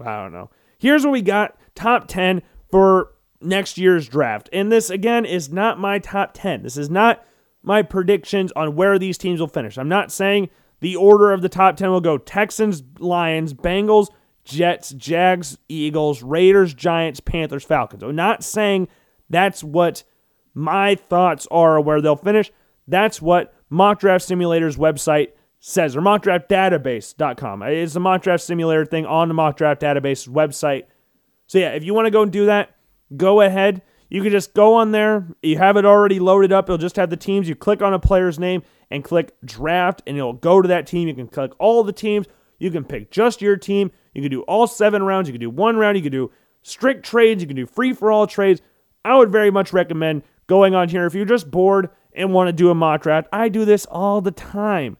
I don't know. Here's what we got top 10 for next year's draft. And this, again, is not my top 10. This is not my predictions on where these teams will finish. I'm not saying the order of the top 10 will go Texans, Lions, Bengals, Jets, Jags, Eagles, Raiders, Giants, Panthers, Falcons. I'm not saying that's what my thoughts are where they'll finish. That's what Mock Draft Simulator's website says, or mockdraftdatabase.com. It's a mock draft simulator thing on the mock draft database website. So, yeah, if you want to go and do that, go ahead. You can just go on there. You have it already loaded up. It'll just have the teams. You click on a player's name and click draft, and it'll go to that team. You can click all the teams. You can pick just your team. You can do all seven rounds. You can do one round. You can do strict trades. You can do free for all trades. I would very much recommend going on here if you're just bored and want to do a mock draft. I do this all the time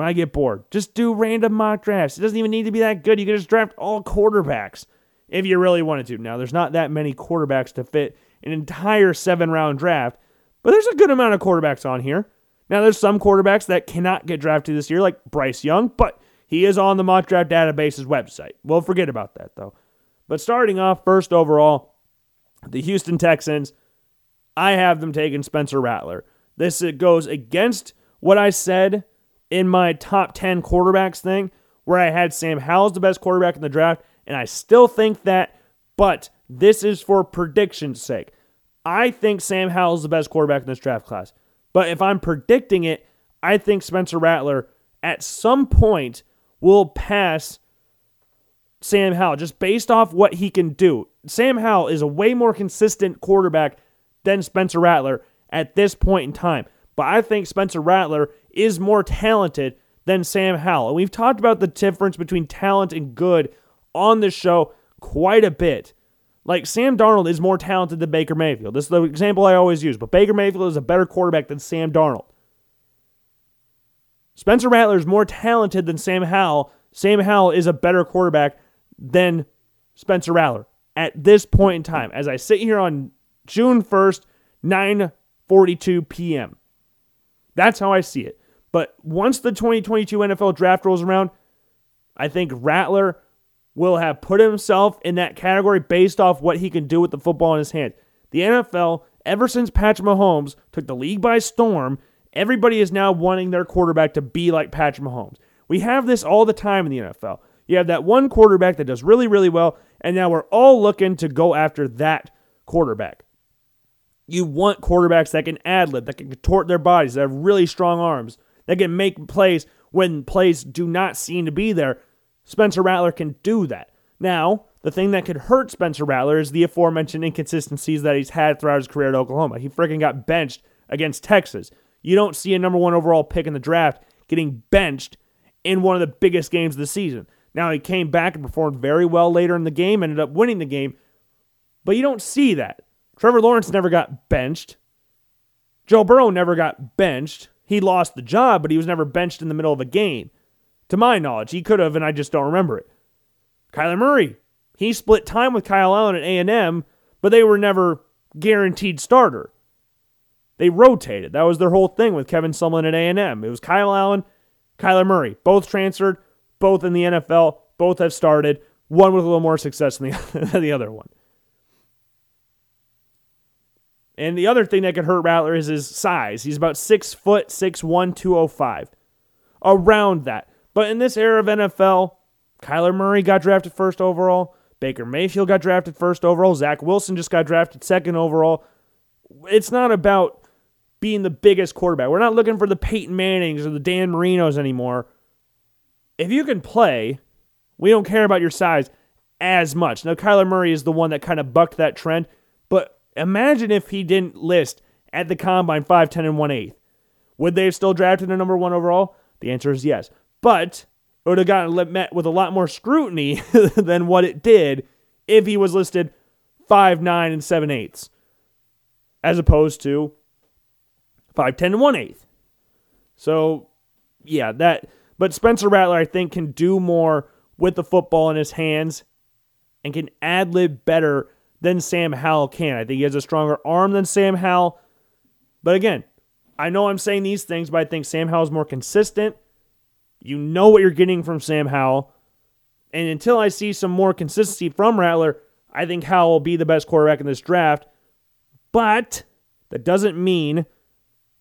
when I get bored. Just do random mock drafts. It doesn't even need to be that good. You can just draft all quarterbacks if you really wanted to. Now, there's not that many quarterbacks to fit an entire seven round draft, but there's a good amount of quarterbacks on here. Now, there's some quarterbacks that cannot get drafted this year, like Bryce Young, but he is on the mock draft database's website. We'll forget about that, though. But starting off first overall, the Houston Texans, I have them taking Spencer Rattler. This goes against what I said in my top 10 quarterbacks thing, where I had Sam Howell the best quarterback in the draft, and I still think that, but this is for prediction's sake. I think Sam Howell is the best quarterback in this draft class. But if I'm predicting it, I think Spencer Rattler at some point will pass Sam Howell just based off what he can do. Sam Howell is a way more consistent quarterback than Spencer Rattler at this point in time. But I think Spencer Rattler is more talented than Sam Howell. And we've talked about the difference between talent and good on this show quite a bit. Like Sam Darnold is more talented than Baker Mayfield. This is the example I always use, but Baker Mayfield is a better quarterback than Sam Darnold. Spencer Rattler is more talented than Sam Howell. Sam Howell is a better quarterback than Spencer Rattler at this point in time. As I sit here on June 1st, 9:42 p.m. That's how I see it. But once the 2022 NFL draft rolls around, I think Rattler will have put himself in that category based off what he can do with the football in his hand. The NFL, ever since Patrick Mahomes took the league by storm, everybody is now wanting their quarterback to be like Patrick Mahomes. We have this all the time in the NFL. You have that one quarterback that does really, really well, and now we're all looking to go after that quarterback. You want quarterbacks that can ad lib, that can contort their bodies, that have really strong arms, that can make plays when plays do not seem to be there. Spencer Rattler can do that. Now, the thing that could hurt Spencer Rattler is the aforementioned inconsistencies that he's had throughout his career at Oklahoma. He freaking got benched against Texas. You don't see a number one overall pick in the draft getting benched in one of the biggest games of the season. Now, he came back and performed very well later in the game, ended up winning the game, but you don't see that. Trevor Lawrence never got benched. Joe Burrow never got benched. He lost the job, but he was never benched in the middle of a game. To my knowledge, he could have, and I just don't remember it. Kyler Murray, he split time with Kyle Allen at A&M, but they were never guaranteed starter. They rotated. That was their whole thing with Kevin Sumlin at A&M. It was Kyle Allen, Kyler Murray, both transferred, both in the NFL, both have started, one with a little more success than the, the other one. And the other thing that could hurt Rattler is his size. He's about six foot, six one, two oh five, around that. But in this era of NFL, Kyler Murray got drafted first overall. Baker Mayfield got drafted first overall. Zach Wilson just got drafted second overall. It's not about being the biggest quarterback. We're not looking for the Peyton Mannings or the Dan Marinos anymore if you can play, we don't care about your size as much. Now, Kyler Murray is the one that kind of bucked that trend, but imagine if he didn't list at the combine 5'10 and 1 8. Would they have still drafted a number one overall? The answer is yes. But it would have gotten met with a lot more scrutiny than what it did if he was listed five nine and seven eighths, as opposed to five ten and one eighth. So, yeah, that. But Spencer Rattler, I think, can do more with the football in his hands and can ad lib better than Sam Howell can. I think he has a stronger arm than Sam Howell. But again, I know I'm saying these things, but I think Sam Howell is more consistent. You know what you're getting from Sam Howell. And until I see some more consistency from Rattler, I think Howell will be the best quarterback in this draft. But that doesn't mean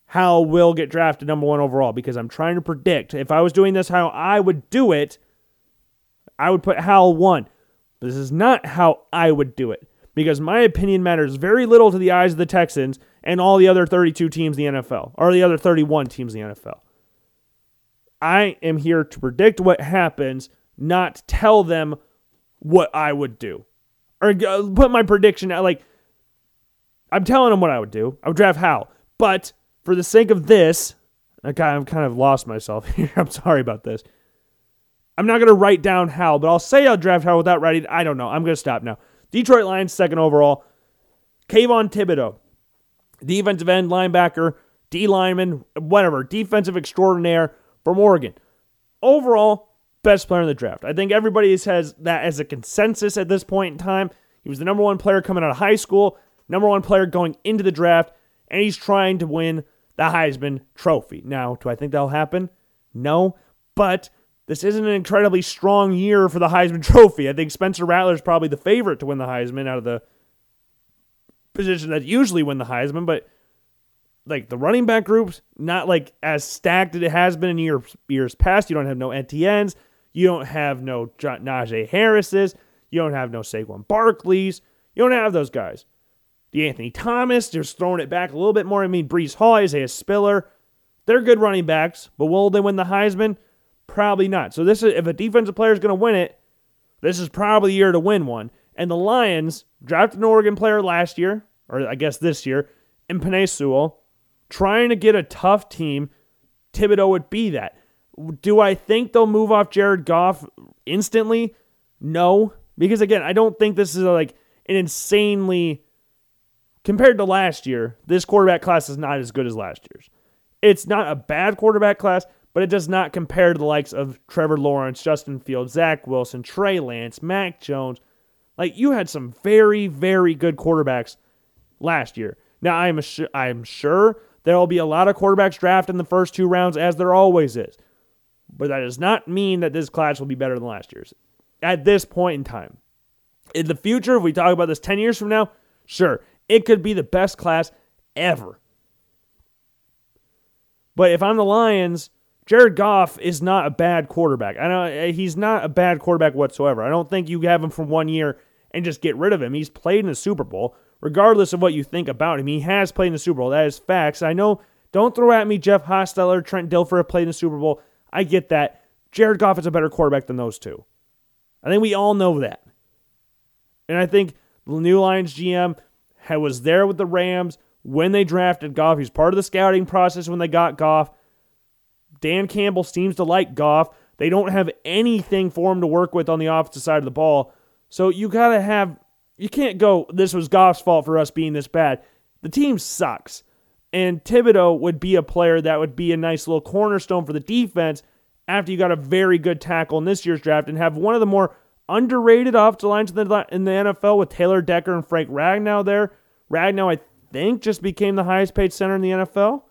Howell will get drafted number one overall because I'm trying to predict. If I was doing this how I would do it, I would put Howell one. But this is not how I would do it because my opinion matters very little to the eyes of the Texans and all the other 32 teams in the NFL, or the other 31 teams in the NFL. I am here to predict what happens, not tell them what I would do. Or uh, put my prediction out like I'm telling them what I would do. I would draft Howell. But for the sake of this, okay, I've kind of lost myself here. I'm sorry about this. I'm not going to write down Howell, but I'll say I'll draft Howell without writing. I don't know. I'm going to stop now. Detroit Lions, second overall. Kayvon Thibodeaux, defensive end, linebacker, D lineman, whatever, defensive extraordinaire from Oregon. Overall, best player in the draft. I think everybody has that as a consensus at this point in time. He was the number one player coming out of high school, number one player going into the draft, and he's trying to win the Heisman Trophy. Now, do I think that'll happen? No, but this isn't an incredibly strong year for the Heisman Trophy. I think Spencer Rattler is probably the favorite to win the Heisman out of the position that usually win the Heisman, but like the running back groups, not like as stacked as it has been in years years past. You don't have no Etienne's, you don't have no Najee Harris's, you don't have no Saquon Barkley's, you don't have those guys. The Anthony Thomas, just throwing it back a little bit more. I mean, Breece Hall, Isaiah Spiller, they're good running backs, but will they win the Heisman? Probably not. So this is if a defensive player is going to win it, this is probably the year to win one. And the Lions drafted an Oregon player last year, or I guess this year, in Penei Sewell, trying to get a tough team. Thibodeaux would be that. Do I think they'll move off Jared Goff instantly? No, because again, I don't think this is like an insanely compared to last year. This quarterback class is not as good as last year's. It's not a bad quarterback class, but it does not compare to the likes of Trevor Lawrence, Justin Fields, Zach Wilson, Trey Lance, Mac Jones. Like you had some very, very good quarterbacks last year. Now I'm I'm sure there will be a lot of quarterbacks drafted in the first two rounds, as there always is. But that does not mean that this class will be better than last year's. At this point in time, in the future, if we talk about this ten years from now, sure, it could be the best class ever. But if I'm the Lions, Jared Goff is not a bad quarterback. I know eh, he's not a bad quarterback whatsoever. I don't think you have him for one year and just get rid of him. He's played in the Super Bowl, regardless of what you think about him. He has played in the Super Bowl. That is facts. I know. Don't throw at me Jeff Hostetler, Trent Dilfer have played in the Super Bowl. I get that. Jared Goff is a better quarterback than those two. I think we all know that. And I think the new Lions GM was there with the Rams when they drafted Goff. He's part of the scouting process when they got Goff. Dan Campbell seems to like Goff. They don't have anything for him to work with on the opposite side of the ball. So you got to have, you can't go, this was Goff's fault for us being this bad. The team sucks. And Thibodeaux would be a player that would be a nice little cornerstone for the defense after you got a very good tackle in this year's draft and have one of the more underrated offensive lines in the, in the NFL with Taylor Decker and Frank Ragnow there. Ragnow, I think, just became the highest paid center in the NFL.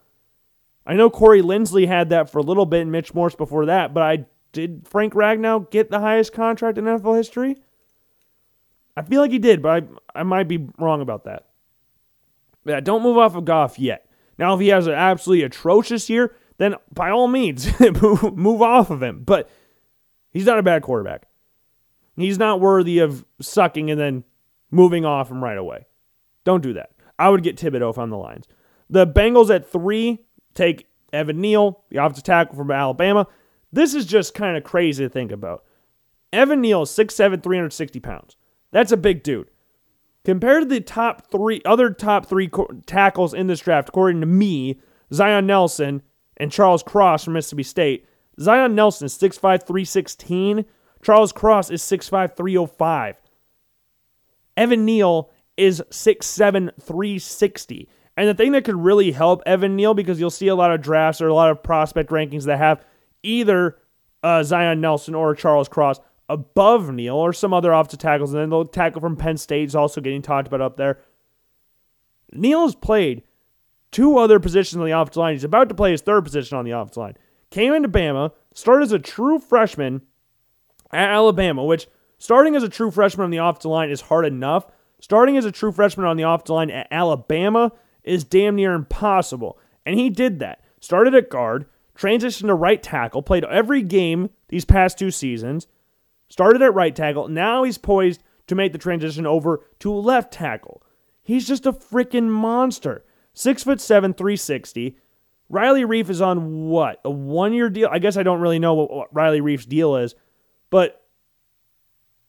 I know Corey Linsley had that for a little bit and Mitch Morse before that, but I did Frank Ragnow get the highest contract in NFL history? I feel like he did, but I, I might be wrong about that. Yeah, don't move off of Goff yet. Now, if he has an absolutely atrocious year, then by all means, move off of him. But he's not a bad quarterback. He's not worthy of sucking and then moving off him right away. Don't do that. I would get Thibodeaux if I'm the Lions. The Bengals at three, take Evan Neal, the offensive tackle from Alabama. This is just kind of crazy to think about. Evan Neal is 6'7, 360 pounds. That's a big dude. Compared to the top three other top three co- tackles in this draft, according to me, Zion Nelson and Charles Cross from Mississippi State, Zion Nelson is 6'5, 316. Charles Cross is 6'5, 305. Evan Neal is 6'7, 360. And the thing that could really help Evan Neal, because you'll see a lot of drafts or a lot of prospect rankings that have either uh, Zion Nelson or Charles Cross above Neal or some other offensive tackles. And then the tackle from Penn State is also getting talked about up there. Neal has played two other positions on the offensive line. He's about to play his third position on the offensive line. Came into Bama, started as a true freshman at Alabama, which starting as a true freshman on the offensive line is hard enough. Starting as a true freshman on the offensive line at Alabama is damn near impossible. And he did that. Started at guard, transitioned to right tackle, played every game these past two seasons, started at right tackle. Now he's poised to make the transition over to left tackle. He's just a freaking monster. Six foot seven, 360. Riley Reiff is on what? A one year deal? I guess I don't really know what Riley Reiff's deal is, but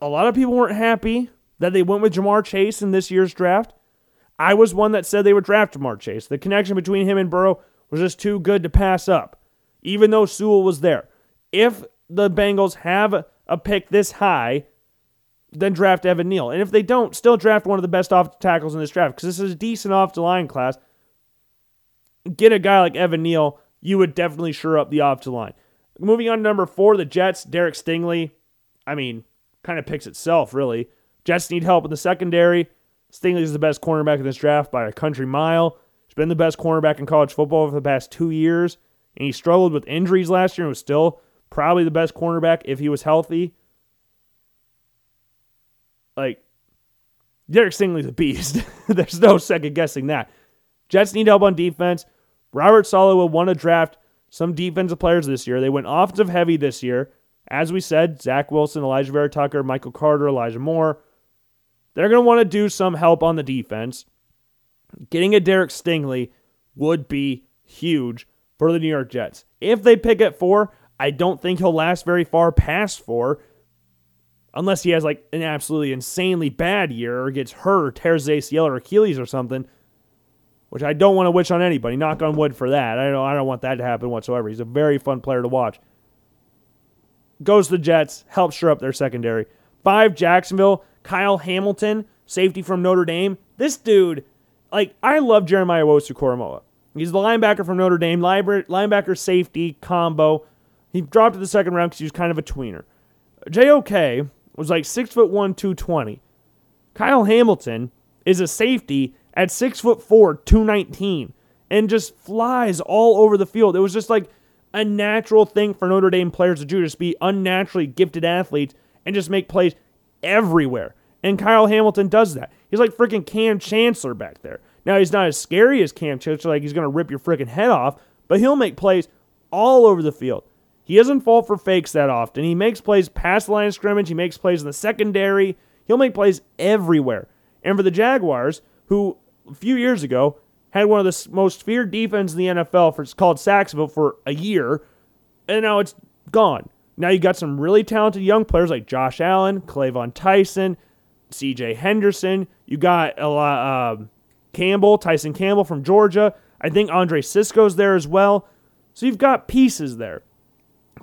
a lot of people weren't happy that they went with Ja'Marr Chase in this year's draft. I was one that said they would draft Ja'Marr Chase. The connection between him and Burrow was just too good to pass up, even though Sewell was there. If the Bengals have a pick this high, then draft Evan Neal. And if they don't, still draft one of the best off tackles in this draft because this is a decent off the line class. Get a guy like Evan Neal, you would definitely sure up the off line. Moving on to number four, the Jets, Derek Stingley. I mean, kind of picks itself, really. Jets need help in the secondary. Stingley is the best cornerback in this draft by a country mile. He's been the best cornerback in college football for the past two years, and he struggled with injuries last year and was still probably the best cornerback if he was healthy. Like, Derek Stingley's a beast. There's no second guessing that. Jets need help on defense. Robert Saleh will want to draft some defensive players this year. They went offensive heavy this year. As we said, Zach Wilson, Alijah Vera-Tucker, Michael Carter, Elijah Moore. They're going to want to do some help on the defense. Getting a Derek Stingley would be huge for the New York Jets. If they pick at four, I don't think he'll last very far past four unless he has like an absolutely insanely bad year or gets hurt tears ACL or Achilles or something, which I don't want to wish on anybody. Knock on wood for that. I don't, I don't want that to happen whatsoever. He's a very fun player to watch. Goes to the Jets, helps sure up their secondary. Five, Jacksonville, Kyle Hamilton, safety from Notre Dame. This dude, like, I love Jeremiah Owusu-Koramoah. He's the linebacker from Notre Dame, linebacker safety combo. He dropped to the second round because he was kind of a tweener. JOK was like six foot one, two twenty. Kyle Hamilton is a safety at six foot four, two nineteen, and just flies all over the field. It was just like a natural thing for Notre Dame players to do, just be unnaturally gifted athletes and just make plays everywhere. And Kyle Hamilton does that. He's like freaking Kam Chancellor back there. Now he's not as scary as Kam Chancellor, like he's gonna rip your freaking head off, but he'll make plays all over the field. He doesn't fall for fakes that often. He makes plays past the line of scrimmage. He makes plays in the secondary. He'll make plays everywhere. And for the Jaguars, who a few years ago had one of the most feared defenses in the NFL for it's called Saxville for a year, and now it's gone. Now you got some really talented young players like Josh Allen, K'Lavon Chaisson, C.J. Henderson. You got a lot, uh, Campbell, Tyson Campbell from Georgia. I think Andre Cisco's there as well. So you've got pieces there.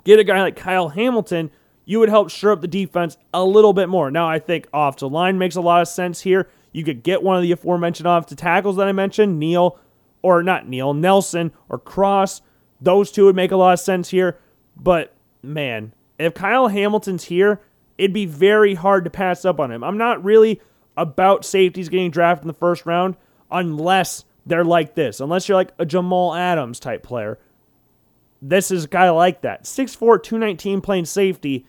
Get a guy like Kyle Hamilton, you would help shore up the defense a little bit more. Now, I think off the line makes a lot of sense here. You could get one of the aforementioned off the tackles that I mentioned, Neal, or not Neal, Nelson or Cross. Those two would make a lot of sense here. But man, if Kyle Hamilton's here, it'd be very hard to pass up on him. I'm not really about safeties getting drafted in the first round unless they're like this, unless you're like a Jamal Adams type player this is a guy like that. 6'4, 219 playing safety.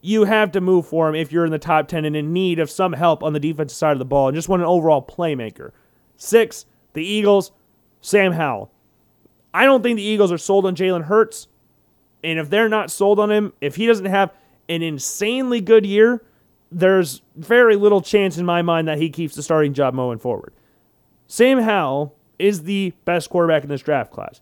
You have to move for him if you're in the top 10 and in need of some help on the defensive side of the ball and just want an overall playmaker. Six, the Eagles, Sam Howell. I don't think the Eagles are sold on Jalen Hurts. And if they're not sold on him, if he doesn't have an insanely good year, there's very little chance in my mind that he keeps the starting job moving forward. Sam Howell is the best quarterback in this draft class.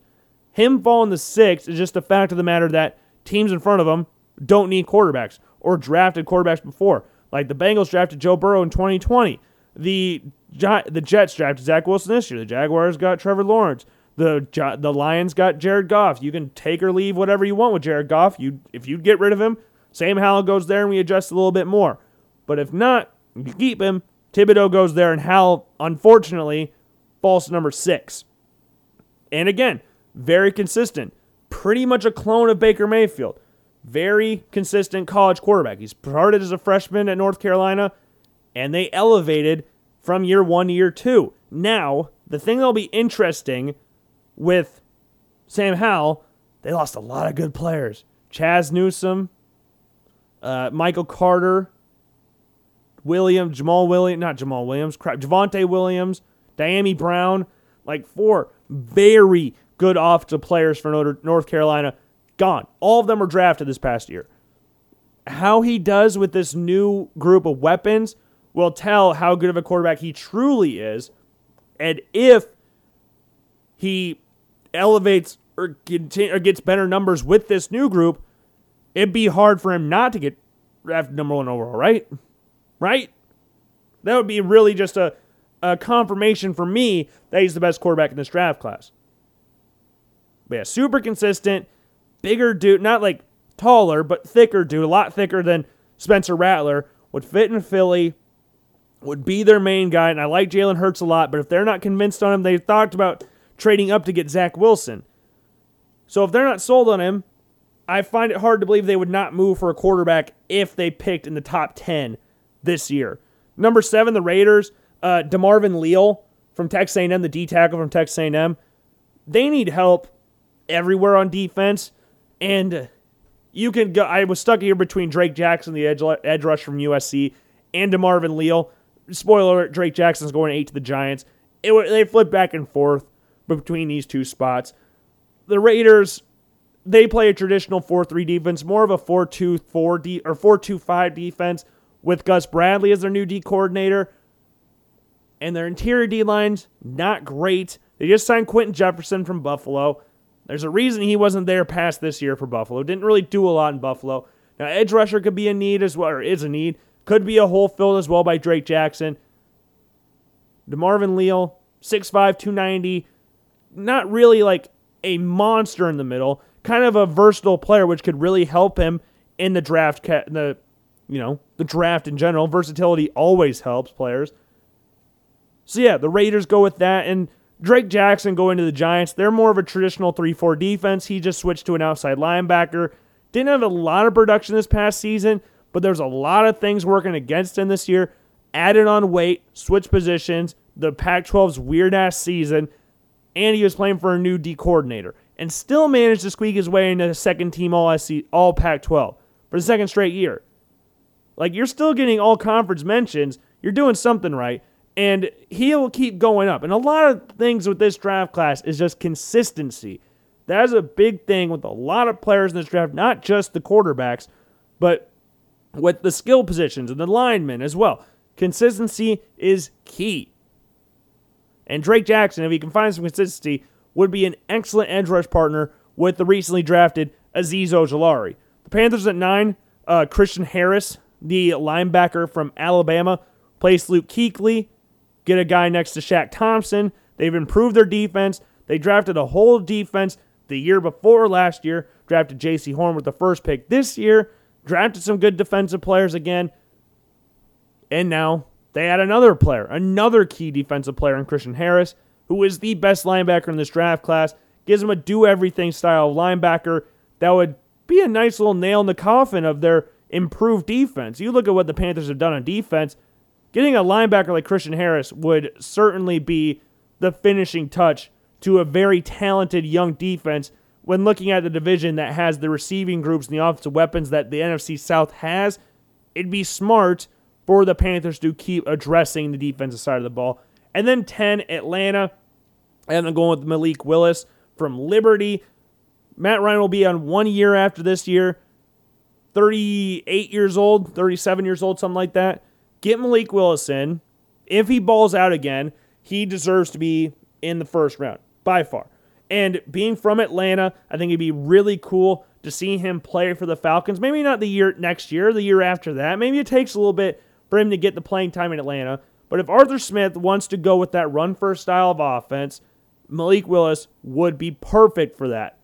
Him falling to sixth is just the fact of the matter that teams in front of him don't need quarterbacks or drafted quarterbacks before. Like the Bengals drafted Joe Burrow in 2020. The the Jets drafted Zach Wilson this year. The Jaguars got Trevor Lawrence. The the Lions got Jared Goff. You can take or leave whatever you want with Jared Goff. You if you get rid of him, Sam Howell goes there and we adjust a little bit more. But if not, you keep him. Thibodeaux goes there and Howell, unfortunately, falls to number six. And again, very consistent. Pretty much a clone of Baker Mayfield. Very consistent college quarterback. He started as a freshman at North Carolina, and they elevated from year one to year two. Now, the thing that'll be interesting with Sam Howell, they lost a lot of good players. Chaz Newsome, uh, Michael Carter, William, Jamal Williams, not Jamal Williams, crap, Javonte Williams, Dyami Brown, like four very good offensive players for North Carolina, gone. All of them were drafted this past year. How he does with this new group of weapons will tell how good of a quarterback he truly is, and if he elevates or, or gets better numbers with this new group, it'd be hard for him not to get drafted number one overall, right? Right? That would be really just a, a confirmation for me that he's the best quarterback in this draft class. But yeah, super consistent, bigger dude, not like taller, but thicker dude, a lot thicker than Spencer Rattler, would fit in Philly, would be their main guy. And I like Jalen Hurts a lot, but if they're not convinced on him, they've talked about trading up to get Zach Wilson. So if they're not sold on him, I find it hard to believe they would not move for a quarterback if they picked in the top 10 this year. Number seven, the Raiders, uh, DeMarvin Leal from Texas A&M, the D tackle from Texas A&M. They need help everywhere on defense, and you can go. I was stuck here between Drake Jackson, the edge, edge rush from USC, and DeMarvin Leal. Spoiler: alert, Drake Jackson's going eight to the Giants. It, they flip back and forth between these two spots. The Raiders they play a traditional 4-3 defense, more of a 4-2-4 D or 4-2-5 defense with Gus Bradley as their new D coordinator. And their interior D lines not great. They just signed Quinton Jefferson from Buffalo. There's a reason he wasn't there past this year for Buffalo. Didn't really do a lot in Buffalo. Now edge rusher could be a need as well, or is a need. Could be a hole filled as well by Drake Jackson. DeMarvin Leal, 6'5", 290. Not really like a monster in the middle kind of a versatile player, which could really help him in the draft. The you know the draft in general, versatility always helps players. So yeah, the Raiders go with that, and Drake Jackson go into the Giants. They're more of a traditional three-four defense. He just switched to an outside linebacker. Didn't have a lot of production this past season, but there's a lot of things working against him this year. Added on weight, switch positions, the Pac 12's weird ass season, and he was playing for a new D coordinator and still managed to squeak his way into second team All SC, All Pac-12 for the second straight year. Like you're still getting all conference mentions. You're doing something right, and he'll keep going up. And a lot of things with this draft class is just consistency. That is a big thing with a lot of players in this draft, not just the quarterbacks, but with the skill positions and the linemen as well. Consistency is key. And Drake Jackson, if he can find some consistency, would be an excellent edge rush partner with the recently drafted Azeez Ojulari. The Panthers at nine, uh, Christian Harris, the linebacker from Alabama, place Luke Kuechly, get a guy next to Shaq Thompson. They've improved their defense. They drafted a whole defense the year before last year, drafted Jaycee Horn with the first pick this year, drafted some good defensive players again, and now they add another player, another key defensive player in Christian Harris who is the best linebacker in this draft class, gives them a do everything style linebacker that would be a nice little nail in the coffin of their improved defense. You look at what the Panthers have done on defense, getting a linebacker like Christian Harris would certainly be the finishing touch to a very talented young defense when looking at the division that has the receiving groups and the offensive weapons that the NFC South has. It'd be smart for the Panthers to keep addressing the defensive side of the ball. And then 10, Atlanta. And I'm going with Malik Willis from Liberty. Matt Ryan will be on one year after this year. 38 years old, 37 years old, something like that. Get Malik Willis in. If he balls out again, he deserves to be in the first round by far. And being from Atlanta, I think it'd be really cool to see him play for the Falcons. Maybe not the year next year, the year after that. Maybe it takes a little bit for him to get the playing time in Atlanta. But if Arthur Smith wants to go with that run first style of offense, Malik Willis would be perfect for that.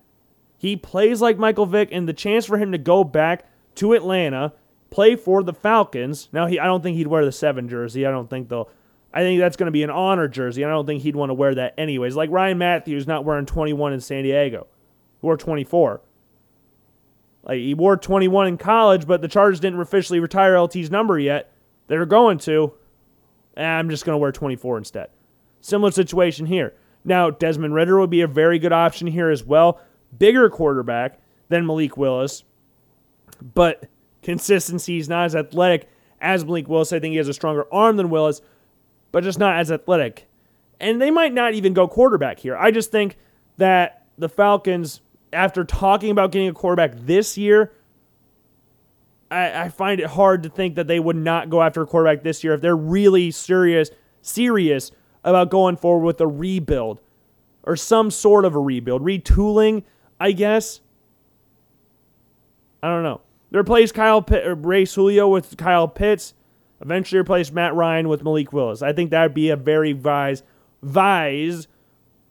He plays like Michael Vick, and the chance for him to go back to Atlanta, play for the Falcons. Now, he I don't think he'd wear the seven jersey. I don't think they'll. I think that's going to be an honor jersey. I don't think he'd want to wear that anyways. Like Ryan Mathews not wearing 21 in San Diego, he wore 24. Like he wore 21 in college, but the Chargers didn't officially retire LT's number yet. They're going to. I'm just going to wear 24 instead. Similar situation here. Now, Desmond Ridder would be a very good option here as well. Bigger quarterback than Malik Willis, but consistency. He's not as athletic as Malik Willis. I think he has a stronger arm than Willis, but just not as athletic. And they might not even go quarterback here. I just think that the Falcons, after talking about getting a quarterback this year, I, I find it hard to think that they would not go after a quarterback this year if they're really serious, serious about going forward with a rebuild or some sort of a rebuild, retooling, I guess. I don't know. They replace Kyle Pitt, Ray Julio with Kyle Pitts. Eventually replace Matt Ryan with Malik Willis. I think that would be a very wise, wise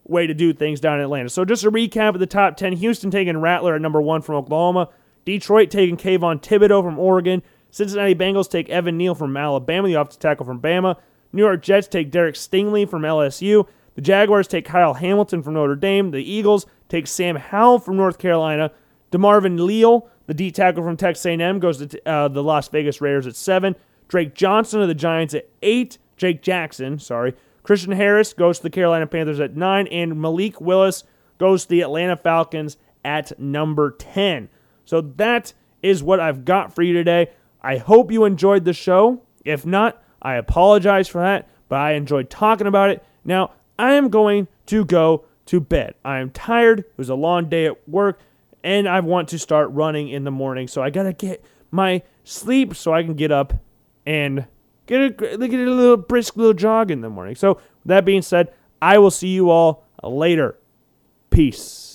way to do things down in Atlanta. So just a recap of the top 10. Houston taking Rattler at number one from Oklahoma. Detroit taking Kayvon Thibodeaux from Oregon. Cincinnati Bengals take Evan Neal from Alabama, the offensive tackle from Bama. New York Jets take Derek Stingley from LSU. The Jaguars take Kyle Hamilton from Notre Dame. The Eagles take Sam Howell from North Carolina. DeMarvin Leal, the D tackle from Texas A&M, goes to uh, the Las Vegas Raiders at seven. Drake Johnson of the Giants at eight. Jake Jackson, sorry. Christian Harris goes to the Carolina Panthers at nine, and Malik Willis goes to the Atlanta Falcons at number 10. So that is what I've got for you today. I hope you enjoyed the show. If not, I apologize for that, but I enjoyed talking about it. Now, I am going to go to bed. I am tired. It was a long day at work, and I want to start running in the morning. So I got to get my sleep so I can get up and get a, get a little brisk little jog in the morning. So, that being said, I will see you all later. Peace.